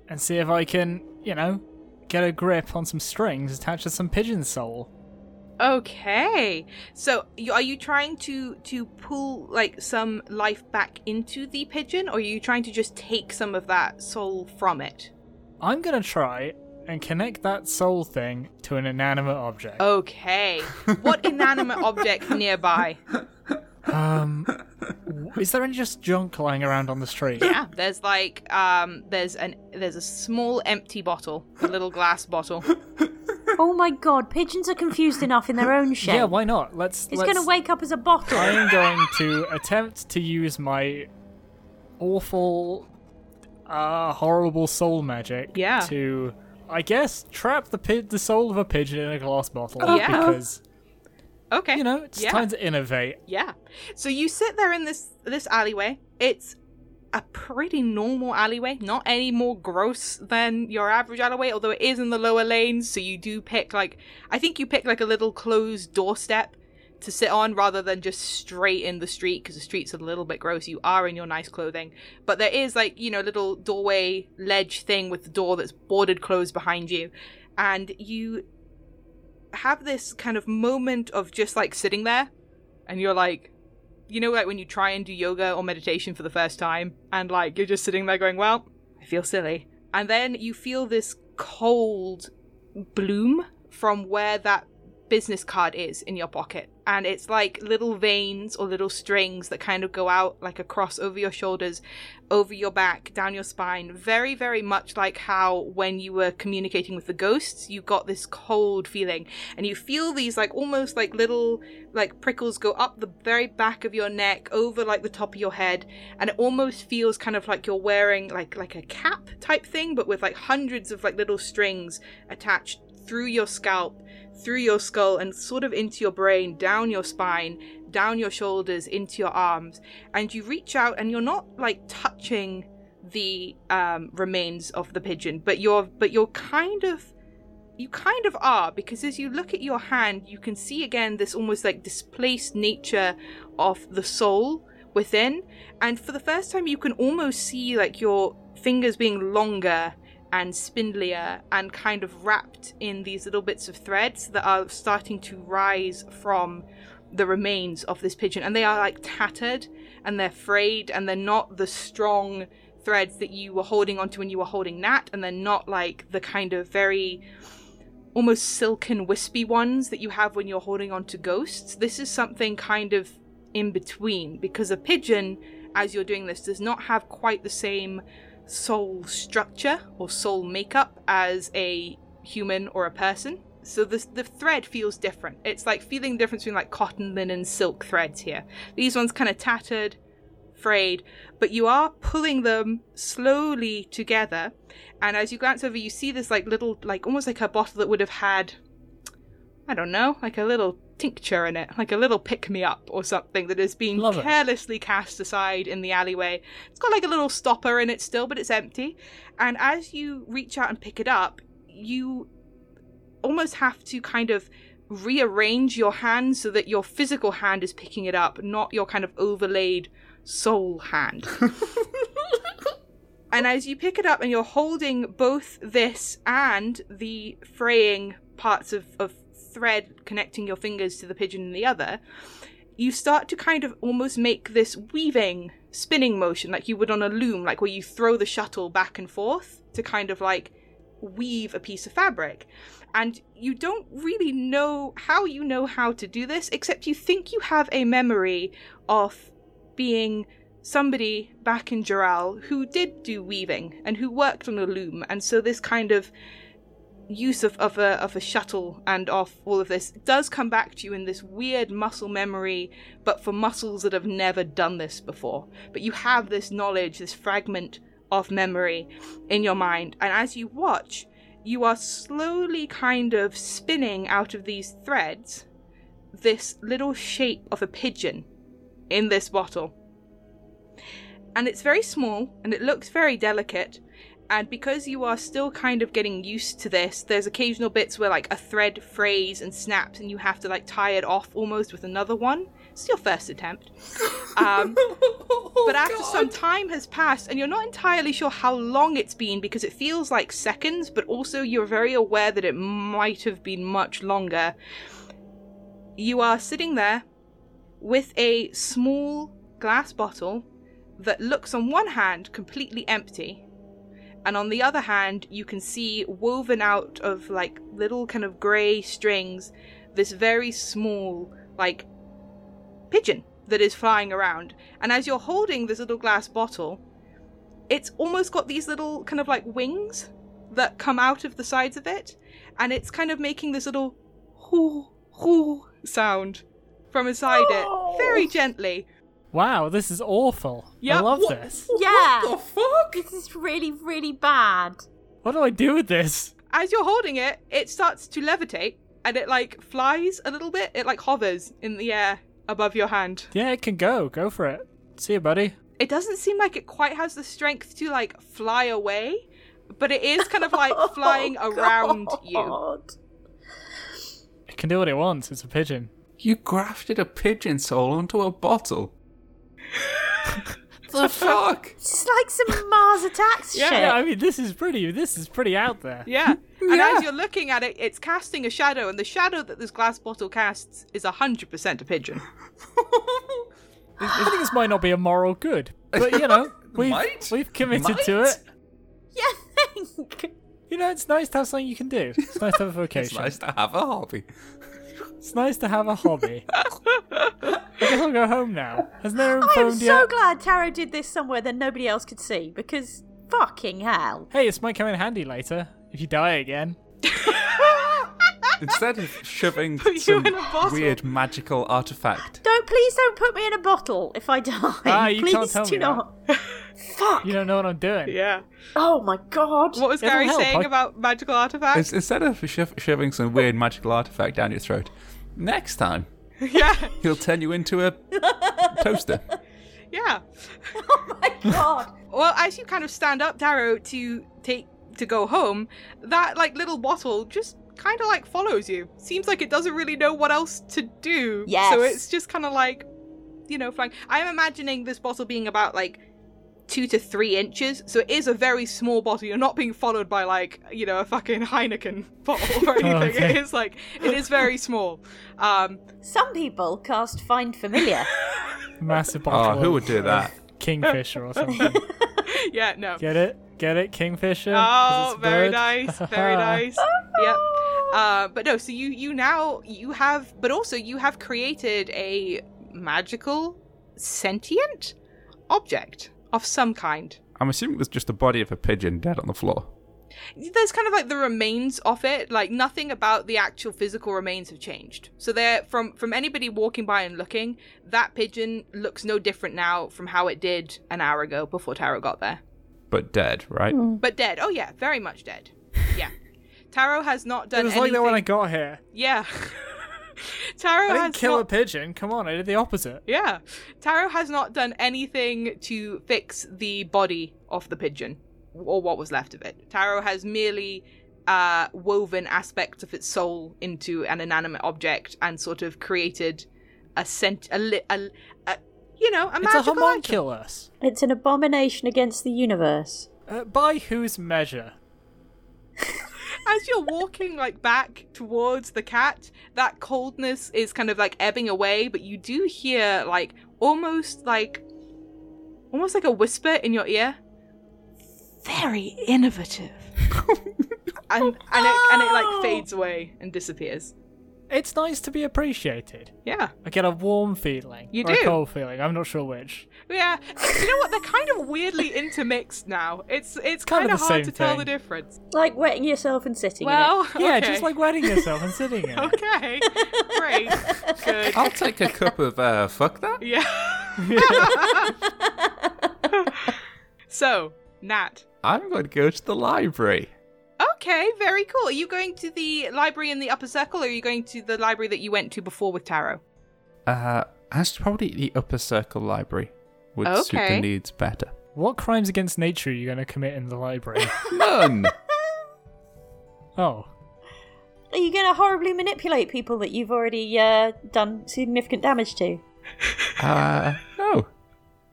and see if I can, you know, get a grip on some strings attached to some pigeon soul. Okay, so you, are you trying to to pull like some life back into the pigeon, or are you trying to just take some of that soul from it? I'm gonna try and connect that soul thing to an inanimate object. Okay, what inanimate object nearby? Um, is there any just junk lying around on the street? Yeah, there's like um, there's an there's a small empty bottle, a little glass bottle. Oh my god! Pigeons are confused enough in their own shape. Yeah, why not? Let's. It's let's... going to wake up as a bottle. I am going to attempt to use my awful, uh, horrible soul magic. Yeah. To, I guess, trap the pi- the soul of a pigeon in a glass bottle. Yeah. Because Okay. You know, it's Yeah. time to innovate. Yeah. So you sit there in this this alleyway. It's a pretty normal alleyway, not any more gross than your average alleyway, although it is in the lower lanes, so you do pick like I think you pick like a little closed doorstep to sit on rather than just straight in the street because the street's are a little bit gross. You are in your nice clothing, but there is like, you know, little doorway ledge thing with the door that's boarded closed behind you. And you have this kind of moment of just like sitting there and you're like you know like when you try and do yoga or meditation for the first time and like you're just sitting there going well i feel silly. And then you feel this cold bloom from where that business card is in your pocket. And it's like little veins or little strings that kind of go out like across over your shoulders over your back down your spine. Very very much like how when you were communicating with the ghosts you got this cold feeling. And you feel these like almost like little like prickles go up the very back of your neck over like the top of your head. And it almost feels kind of like you're wearing like like a cap type thing but with like hundreds of like little strings attached through your scalp through your skull and sort of into your brain down your spine down your shoulders into your arms. And you reach out and you're not like touching the um, remains of the pigeon but you're but you're kind of you kind of are because as you look at your hand you can see again this almost like displaced nature of the soul within. And for the first time you can almost see like your fingers being longer and spindlier and kind of wrapped in these little bits of threads that are starting to rise from the remains of this pigeon. And they are like tattered and they're frayed and they're not the strong threads that you were holding onto when you were holding Nat and they're not like the kind of very almost silken wispy ones that you have when you're holding onto ghosts. This is something kind of in between because a pigeon as you're doing this does not have quite the same soul structure or soul makeup as a human or a person. So the the thread feels different. It's like feeling the difference between like cotton, linen, silk threads here. These ones kind of tattered, frayed, but you are pulling them slowly together. And as you glance over, you see this like little, like almost like a bottle that would have had, I don't know, like a little tincture in it, like a little pick me up or something that has been Love it. carelessly cast aside in the alleyway. It's got like a little stopper in it still, but it's empty. And as you reach out and pick it up, you almost have to kind of rearrange your hand so that your physical hand is picking it up, not your kind of overlaid soul hand. and as you pick it up and you're holding both this and the fraying parts of, of thread connecting your fingers to the pigeon in the other, you start to kind of almost make this weaving, spinning motion like you would on a loom, like where you throw the shuttle back and forth to kind of like weave a piece of fabric. And you don't really know how you know how to do this, except you think you have a memory of being somebody back in Joral who did do weaving and who worked on a loom. And so this kind of use of, of a of a shuttle and of all of this does come back to you in this weird muscle memory, but for muscles that have never done this before. But you have this knowledge, this fragment of memory in your mind, and as you watch, you are slowly kind of spinning out of these threads this little shape of a pigeon in this bottle. And it's very small and it looks very delicate. And because you are still kind of getting used to this, there's occasional bits where like a thread frays and snaps and you have to like tie it off almost with another one. It's your first attempt. Um, but after some time has passed, and you're not entirely sure how long it's been because it feels like seconds, but also you're very aware that it might have been much longer. You are sitting there with a small glass bottle that looks on one hand completely empty, and on the other hand, you can see woven out of like little kind of grey strings this very small, like, pigeon that is flying around. And as you're holding this little glass bottle, it's almost got these little kind of like wings that come out of the sides of it, and it's kind of making this little hoo hoo sound from inside it, very gently. Wow, this is awful. I love what- this. Yeah. What the fuck? This is really, really bad. What do I do with this? As you're holding it, it starts to levitate and it like flies a little bit. It like hovers in the air above your hand. Yeah, it can go. Go for it. See you, buddy. It doesn't seem like it quite has the strength to like fly away, but it is kind of like oh, flying Oh, around you. It can do what it wants. It's a pigeon. You grafted a pigeon soul onto a bottle. the fuck? It's like some Mars attacks Yeah, shit. Yeah, I mean, this is pretty. This is pretty out there. Yeah. And Yeah. as you're looking at it, it's casting a shadow, and the shadow that this glass bottle casts is 100% a pigeon. I think this might not be a moral good, but you know, we've Might? we've committed Might? to it. Yeah, think. You know, it's nice to have something you can do. It's nice to have a vocation. It's nice to have a hobby. It's nice to have a hobby. I guess I'll go home now. Has no one I am phoned so yet? glad Taro did this somewhere that nobody else could see because fucking hell. Hey, this might come in handy later if you die again. Instead of shoving you some in a bottle. weird magical artifact, Don't please don't put me in a bottle if I die. Ah, you please can't tell do me that. not. Fuck. You don't know what I'm doing. Yeah. Oh my god. What was It'll Gary help, saying I- about magical artifacts? ins- instead of sho- shoving some weird magical artifact down your throat, next time yeah. he'll turn you into a toaster. Yeah. Oh my god. Well, as you kind of stand up, Taro, to take to go home, that like little bottle just kind of like follows you. Seems like it doesn't really know what else to do. Yes. So it's just kind of like, you know, flying. I'm imagining this bottle being about like two to three inches. So it is a very small bottle. You're not being followed by like, you know, a fucking Heineken bottle or anything. okay. It is like it is very small. Um, Some people cast find familiar. Massive Oh, bottle. who would do that? Kingfisher or something. yeah, no. Get it? Get it? Kingfisher. Oh, it's a very bird? nice, very nice. yep. Uh, but no, so you you now you have, but also you have created a magical sentient object of some kind. I'm assuming there's just the body of a pigeon dead on the floor. There's kind of like the remains of it, like nothing about the actual physical remains have changed. So they're from from anybody walking by and looking, that pigeon looks no different now from how it did an hour ago before Taro got there. But dead, right? Hmm. But dead. Oh yeah, very much dead. Yeah. Taro has not done It was anything. like that when I got here. Yeah. Taro I has didn't kill a pigeon. Come on, I did the opposite. Yeah. Taro has not done anything to fix the body of the pigeon or what was left of it. Taro has merely uh, woven aspects of its soul into an inanimate object and sort of created a scent, a, li- a, a you know, a It's a magical item. homunculus. it's an abomination against the universe. Uh, by whose measure? As you're walking like back towards the cat, that coldness is kind of like ebbing away, but you do hear like almost like almost like a whisper in your ear. Very innovative. and and it and it like fades away and disappears. It's nice to be appreciated. Yeah. I get a warm feeling. You or do. a cold feeling. I'm not sure which. Yeah. You know what? They're kind of weirdly intermixed now. It's it's Kind kind, of of the hard same to tell the difference. Like wetting yourself and sitting Well, Yeah, okay. just like wetting yourself and sitting in it. Okay. Great. Good. I'll take a cup of uh, fuck that. Yeah. so, Nat. I'm going to go to the library. Okay, very cool. Are you going to the library in the upper circle or are you going to the library that you went to before with Taro? Uh, as probably the upper circle library would suit Okay. the needs better. What crimes against nature are you going to commit in the library? None. oh. Are you going to horribly manipulate people that you've already uh, done significant damage to? uh, no.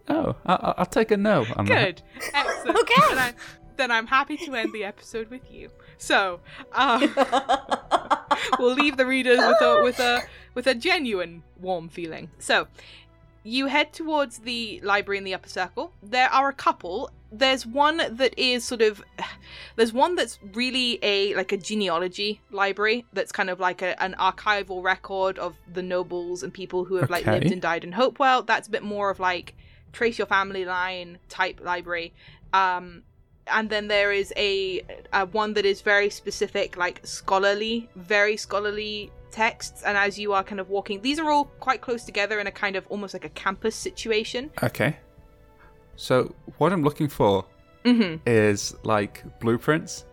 No. I- I- I'll take a no on that. Good. Excellent. Okay. Then, I, then I'm happy to end the episode with you. So, um, we'll leave the readers with a with a with a genuine warm feeling. So, you head towards the library in the upper circle. There are a couple. There's one that is sort of there's one that's really a like a genealogy library that's kind of like a, an archival record of the nobles and people who have like lived and died in Hopewell. That's a bit more of like trace your family line type library. Um and then there is a, a one that is very specific like scholarly very scholarly texts and as you are kind of walking these are all quite close together in a kind of almost like a campus situation Okay. So, what I'm looking for mm-hmm. is like blueprints,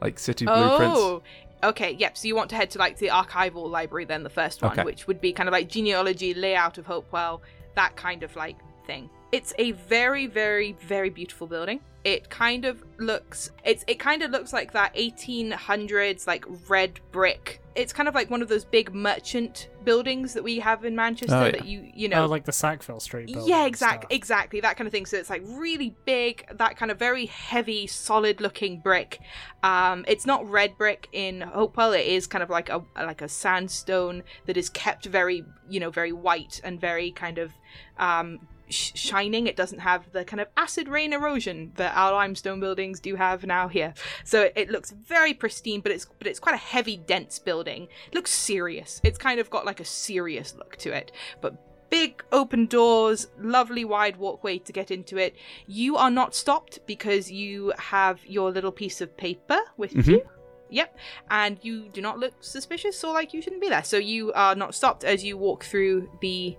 like city blueprints. oh Okay, yep. So you want to head to like the archival library, then the first one, Okay. which would be kind of like genealogy, layout of Hopewell, that kind of like thing. It's a very, very, very beautiful building. It kind of looks, it's it kind of looks like that 1800s like red brick. It's kind of like one of those big merchant buildings that we have in Manchester Oh, yeah. that you you know oh, like the Sackville Street building. yeah exactly exactly that kind of thing so it's like really big that kind of very heavy solid looking brick um it's not red brick in hopewell it is kind of like a like a sandstone that is kept very you know very white and very kind of um sh- shining it doesn't have the kind of acid rain erosion that our limestone buildings do have now here so it, it looks very pristine but it's but it's quite a heavy dense building it looks serious it's kind of got like a serious look to it but big open doors, lovely wide walkway to get into it. You are not stopped because you have your little piece of paper with Mhm. you. Yep. And you do not look suspicious or like you shouldn't be there. So you are not stopped as you walk through the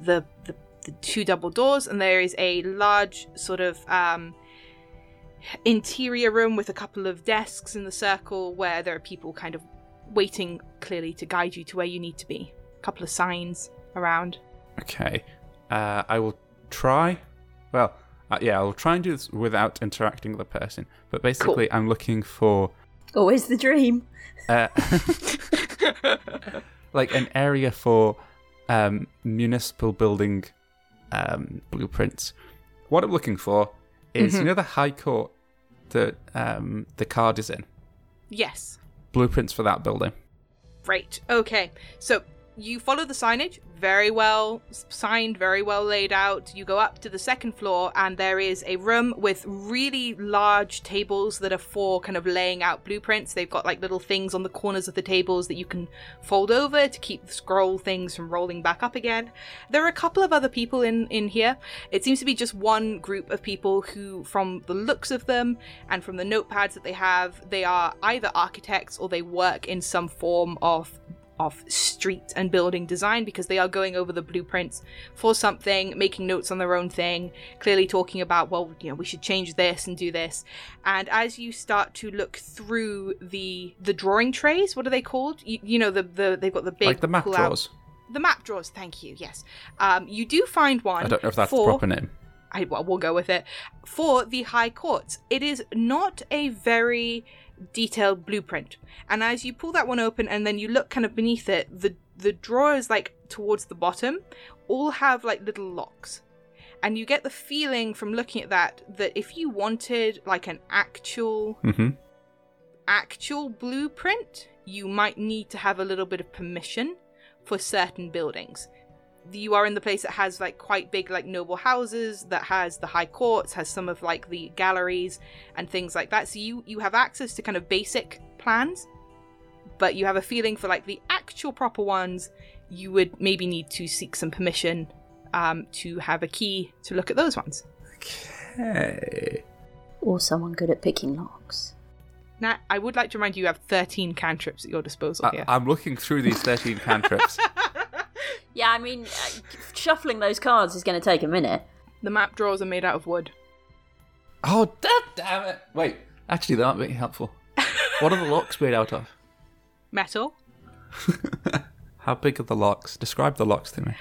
the the, the two double doors and there is a large sort of um interior room with a couple of desks in the circle where there are people kind of waiting clearly to guide you to where you need to be. A couple of signs around. Okay. Uh, I will try. Well, uh, yeah, I'll try and do this without interacting with the person. But basically, I'm looking for Always the dream. uh, like an area for um, municipal building um, blueprints. What I'm looking for is you know the High Court that um, the card is in. Yes. Blueprints for that building. Right. Okay. So you follow the signage, very well signed, very well laid out. You go up to the second floor, and there is a room with really large tables that are for kind of laying out blueprints. They've got like little things on the corners of the tables that you can fold over to keep the scroll things from rolling back up again. There are a couple of other people in in here. It seems to be just one group of people who, from the looks of them and from the notepads that they have, they are either architects or they work in some form of of street and building design because they are going over the blueprints for something, making notes on their own thing, clearly talking about, well, you know, we should change this and do this. And as you start to look through the the drawing trays, what are they called? You, you know, the, the they've got the big like the map drawers. The map drawers. Thank you. Yes, um, you do find one. I don't know if that's for, the proper name. I well, we'll go with it for the High Courts. It is not a very detailed blueprint, and as you pull that one open and then you look kind of beneath it, the the drawers like towards the bottom all have like little locks. And you get the feeling from looking at that that if you wanted like an actual mm-hmm. actual blueprint, you might need to have a little bit of permission for certain buildings. You are in the place that has like quite big like noble houses, that has the high courts, has some of like the galleries and things like that. So you you have access to kind of basic plans, but you have a feeling for like the actual proper ones, you would maybe need to seek some permission um, to have a key to look at those ones. Okay. Or someone good at picking locks. Now, I would like to remind you, you have 13 cantrips at your disposal I, here. I'm looking through these 13 cantrips. Yeah, I mean, uh, shuffling those cards is going to take a minute. the map drawers are made out of wood. oh, da- damn it. Wait, actually, that might be helpful. What are the locks made out of? Metal. How big are the locks? Describe the locks to me.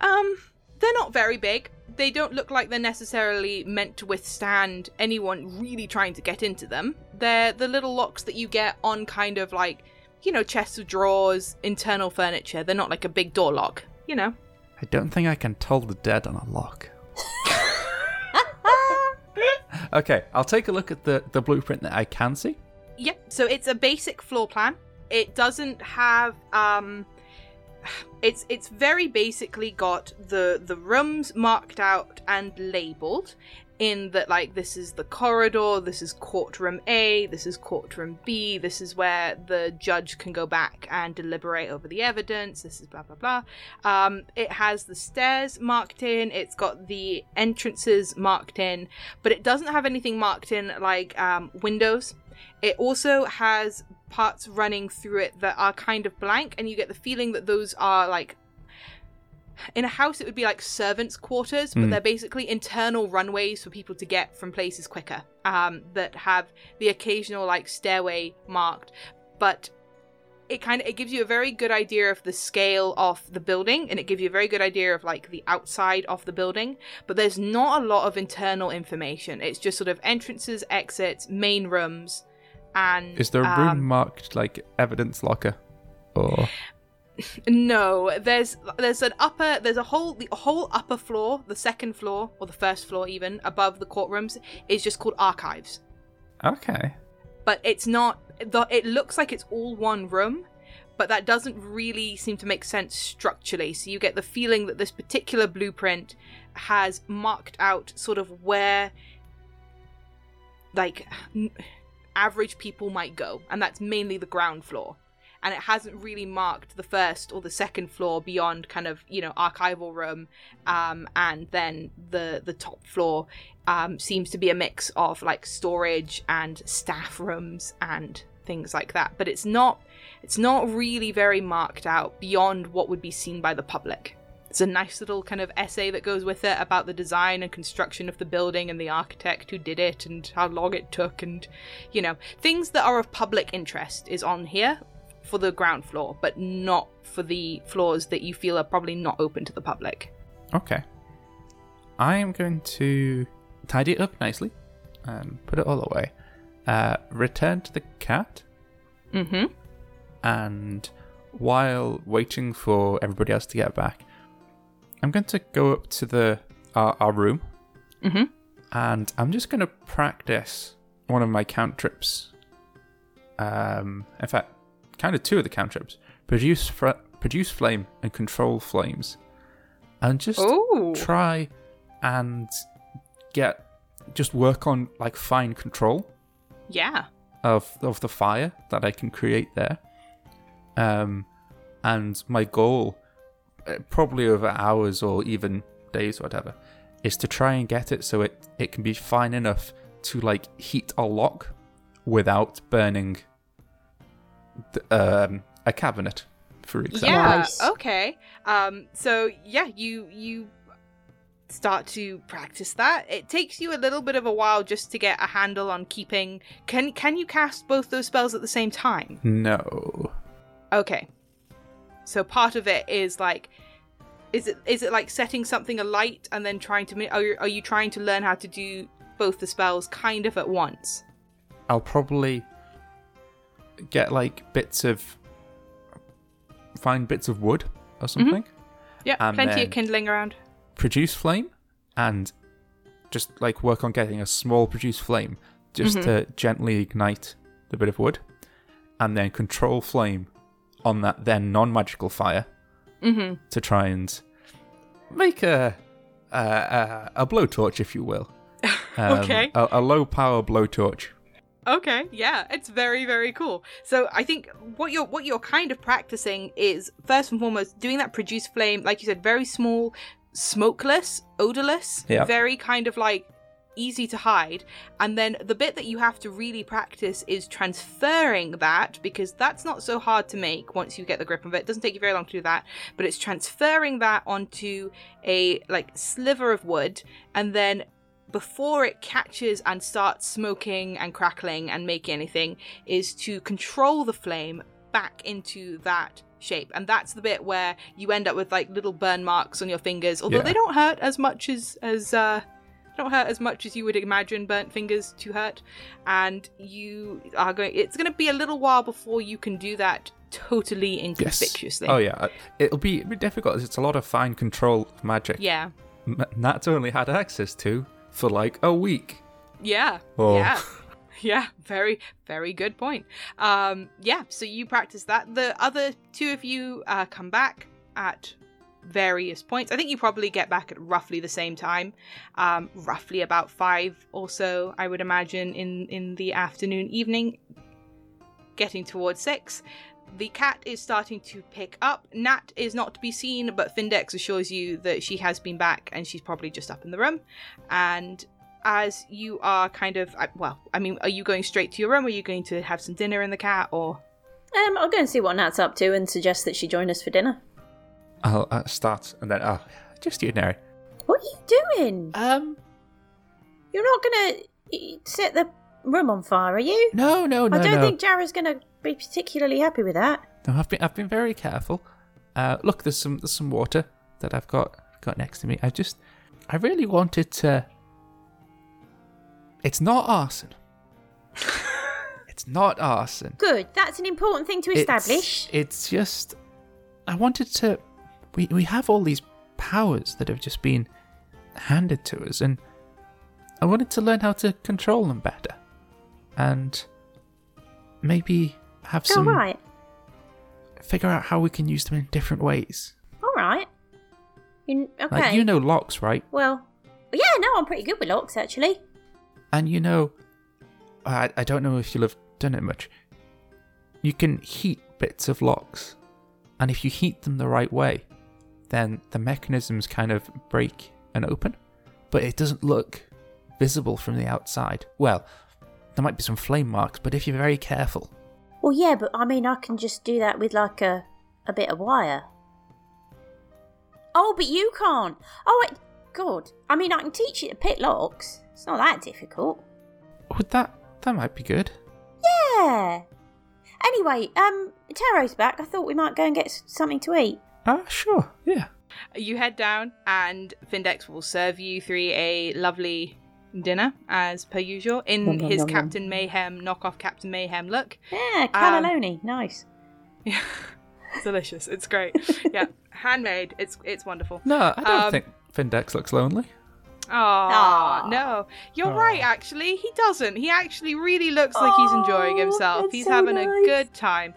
Um, they're not very big. They don't look like they're necessarily meant to withstand anyone really trying to get into them. They're the little locks that you get on kind of like, you know, chests of drawers, internal furniture. They're not like a big door lock, you know. I don't think I can toll the dead on a lock. okay, I'll take a look at the, the blueprint that I can see. Yep. So it's a basic floor plan. It doesn't have um it's it's very basically got the the rooms marked out and labeled in that like this is the corridor, this is courtroom A, this is courtroom B, this is where the judge can go back and deliberate over the evidence, this is blah blah blah. Um, it has the stairs marked in, it's got the entrances marked in, but it doesn't have anything marked in like um, windows. It also has parts running through it that are kind of blank, and you get the feeling that those are like. In a house, it would be like servants' quarters, but Mm. they're basically internal runways for people to get from places quicker. Um, that have the occasional like stairway marked, but it kind of it gives you a very good idea of the scale of the building and it gives you a very good idea of like the outside of the building but there's not a lot of internal information it's just sort of entrances exits main rooms and Is there a room um, marked like evidence locker? Or No, there's there's an upper there's a whole the whole upper floor, the second floor or the first floor even above the courtrooms is just called archives. okay, But it's not it looks like it's all one room, but that doesn't really seem to make sense structurally. So you get the feeling that this particular blueprint has marked out sort of where like average people might go, and that's mainly the ground floor. And it hasn't really marked the first or the second floor beyond kind of you know archival room, um, and then the the top floor um, seems to be a mix of like storage and staff rooms and things like that. But it's not it's not really very marked out beyond what would be seen by the public. It's a nice little kind of essay that goes with it about the design and construction of the building and the architect who did it and how long it took and you know things that are of public interest is on here for the ground floor but not for the floors that you feel are probably not open to the public. okay. I am going to tidy it up nicely and put it all away. Uh, return to the cat, Mm-hmm. and while waiting for everybody else to get back, I'm going to go up to the our, our room, Mhm. and I'm just going to practice one of my cantrips. Um, in fact, kind of two of the cantrips: produce fr- produce flame and control flames, and just Oh. try and get just work on like fine control Yeah. of of the fire that I can create there. Um, and my goal, uh, probably over hours or even days, or whatever, is to try and get it so it it can be fine enough to like heat a lock without burning um, a cabinet, for example. Yeah. Nice. Okay. Um. So yeah, you you start to practice that. It takes you a little bit of a while just to get a handle on keeping. Can can you cast both those spells at the same time? No. Okay. So part of it is like. Is it is it like setting something alight and then trying to? Are you, are you trying to learn how to do both the spells kind of at once? I'll probably get like bits of find bits of wood or something. Yeah, plenty of kindling around. produce flame and just like work on getting a small produce flame just Mhm. to gently ignite the bit of wood and then control flame on that then non-magical fire Mm-hmm. to try and make a a, a, a blowtorch if you will Um, Okay. a, a low power blowtorch Okay, yeah, it's very very cool. So I think what you're what you're kind of practicing is first and foremost doing that produce flame, like you said, very small, smokeless, odorless, Yeah. very kind of like easy to hide. And then the bit that you have to really practice is transferring that because that's not so hard to make once you get the grip of it. It doesn't take you very long to do that, but it's transferring that onto a like sliver of wood and then before it catches and starts smoking and crackling and making anything is to control the flame back into that shape. And that's the bit where you end up with like little burn marks on your fingers. Although Yeah. they don't hurt as much as as uh don't hurt as much as you would imagine burnt fingers to hurt. And you are going it's going to be a little while before you can do that totally inconspicuously. Oh yeah. It'll be, it'll be difficult. It's a lot of fine control magic. Yeah. M- Nat's only had access to for like a week Yeah. Oh. Yeah. Yeah, very, very good point. Um, yeah, so you practice that. The other two of you uh, come back at various points. I think you probably get back at roughly the same time, um, roughly about five or so, I would imagine, in in the afternoon, evening, getting towards six. The cat is starting to pick up. Nat is not to be seen, but Findex assures you that she has been back and she's probably just up in the room. And as you are kind of, well, I mean, are you going straight to your room? Are you going to have some dinner in the cat, or Um, I'll go and see what Nat's up to and suggest that she join us for dinner. I'll uh, start and then oh just you Neri What are you doing? um You're not gonna set the room on fire, are you? No, no, no, I don't no. think Jara's going to be particularly happy with that. No, I've been I've been very careful. Uh, look, there's some there's some water that I've got got next to me. I just I really wanted to. It's not arson. it's not arson. Good. That's an important thing to It's- establish. It's, just I wanted to. We we have all these powers that have just been handed to us, and I wanted to learn how to control them better, and maybe have some right. figure out how we can use them in different ways. All right. You, okay. Like you know locks, right? Well, yeah, no, I'm pretty good with locks, actually. And you know, I I don't know if you'll have done it much. You can heat bits of locks, and if you heat them the right way, then the mechanisms kind of break and open, but it doesn't look visible from the outside. Well, there might be some flame marks, but if you're very careful, Well, yeah, but I mean, I can just do that with like a a bit of wire. Oh, but you can't. Oh, wait, God. I mean, I can teach you to pick locks. It's not that difficult. would that that might be good. Yeah. Anyway, um, Taro's back. I thought we might go and get s- something to eat. Ah, sure, yeah. You head down, and Findex will serve you three a lovely dinner, as per usual, in Nom, nom, his nom, nom. Captain Mayhem knockoff Captain Mayhem look. Yeah, cannelloni. nice. Yeah, it's delicious. It's great. yeah, handmade. It's it's wonderful. No, I don't Um, think Findex looks lonely. Oh no, you're Aw. right. Actually, he doesn't. He actually really looks like he's enjoying himself. He's so having a good time.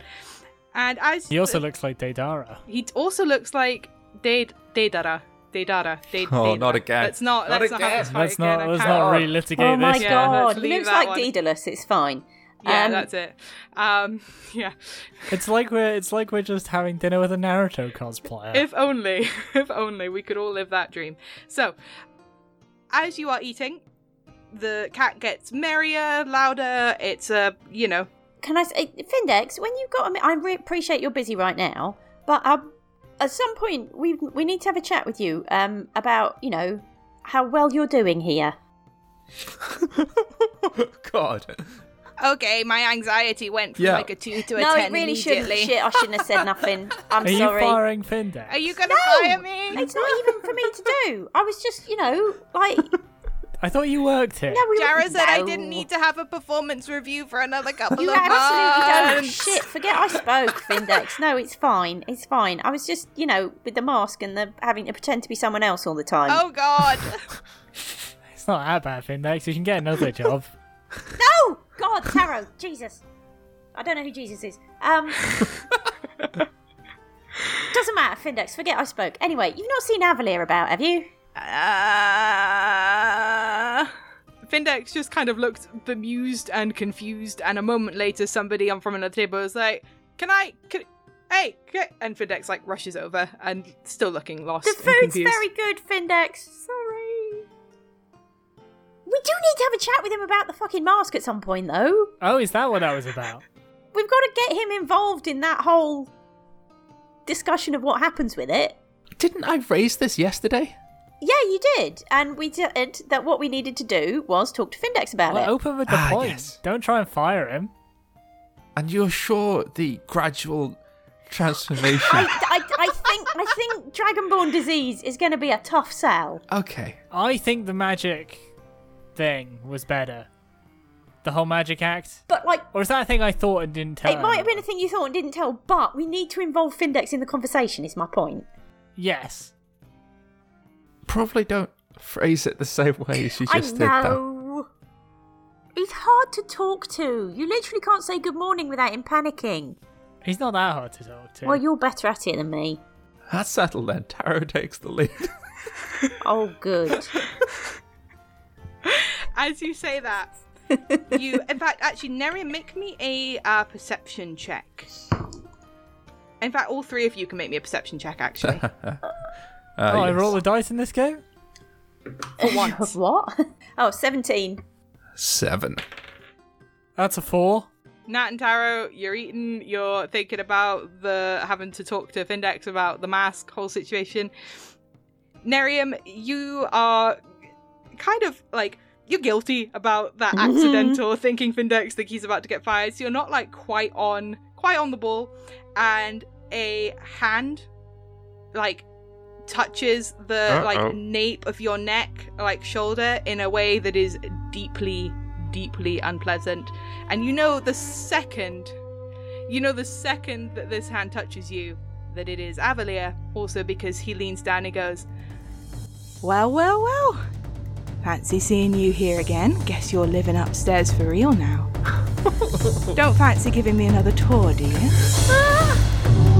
And as He also looks like Daedara. he also looks like Dade Daedara. Daedara. Dade, Oh, Daedara. not again. Let's not. Not let's not have again. this fight Let's again. not I let's can't- not relitigate Oh my this. Yeah, let's god, he leave looks like one. Daedalus. It's fine. Yeah, Um, that's it. Um, yeah. It's like we're it's like we're just having dinner with a Naruto cosplayer. If only, if only we could all live that dream. So, as you are eating, the cat gets merrier, louder. It's a, you know, Can I say, Findex, when you've got a mi- I re- appreciate you're busy right now, but um, at some point we we need to have a chat with you um about you know how well you're doing here. God. okay, my anxiety went from Yeah. like a two to a no, ten it really shouldn't. immediately. Shit, I shouldn't have said nothing. I'm Are you sorry. firing Findex? Are you gonna no, fire me? it's not even for me to do. I was just, you know, like I thought you worked here. no, we Jara said I didn't need to have a performance review for another couple You of months. You absolutely don't. months. Shit, forget I spoke, Findex. No, it's fine. It's fine. I was just, you know, with the mask and the having to pretend to be someone else all the time. Oh God. It's not that bad, Findex. You can get another job. No! God, Taro, Jesus. I don't know who Jesus is. Um. doesn't matter, Findex. Forget I spoke. Anyway, you've not seen Avalier about, have you? Uh, Findex just kind of looked bemused and confused, and a moment later, somebody on from another table was like, "Can I? Can, hey!" Can, and Findex like rushes over and still looking lost. The food's confused. very good, Findex. Sorry. We do need to have a chat with him about the fucking mask at some point, though. Oh, is that what that was about? We've got to get him involved in that whole discussion of what happens with it. Didn't I raise this yesterday? Yeah, you did. And we did that what we needed to do was talk to Findex about Well, it. open with the Ah, point. yes. Don't try and fire him. And you're sure the gradual transformation? I, I, I think I think Dragonborn disease is going to be a tough sell. okay. I think the magic thing was better. The whole magic act? But like, Or is that a thing I thought and didn't tell? it might have been a thing you thought and didn't tell. But we need to involve Findex in the conversation. Is my point. Yes. Probably don't phrase it the same way as you I just did, though. know. He's hard to talk to. You literally can't say good morning without him panicking. He's not that hard to talk to. Well, you're better at it than me. That's settled then. Taro takes the lead. Oh, good. As you say that, you, in fact, actually, Neria, make me a uh, perception check. In fact, all three of you can make me a perception check. Actually, Uh, oh, I roll the dice in this game? for once. what? Oh, 17. Seven. That's a four. Nat and Taro, you're eating. You're thinking about the having to talk to Findex about the mask whole situation. Nerium, you are kind of like you're guilty about that accidental thinking Findex think he's about to get fired. So you're not like quite on quite on the ball. And a hand like touches the Uh-oh. like nape of your neck, like shoulder, in a way that is deeply, deeply unpleasant. And you know the second you know the second that this hand touches you that it is Avalier, also because he leans down and goes, Well, well, well. Fancy seeing you here again. Guess you're living upstairs for real now. Don't fancy giving me another tour, do you?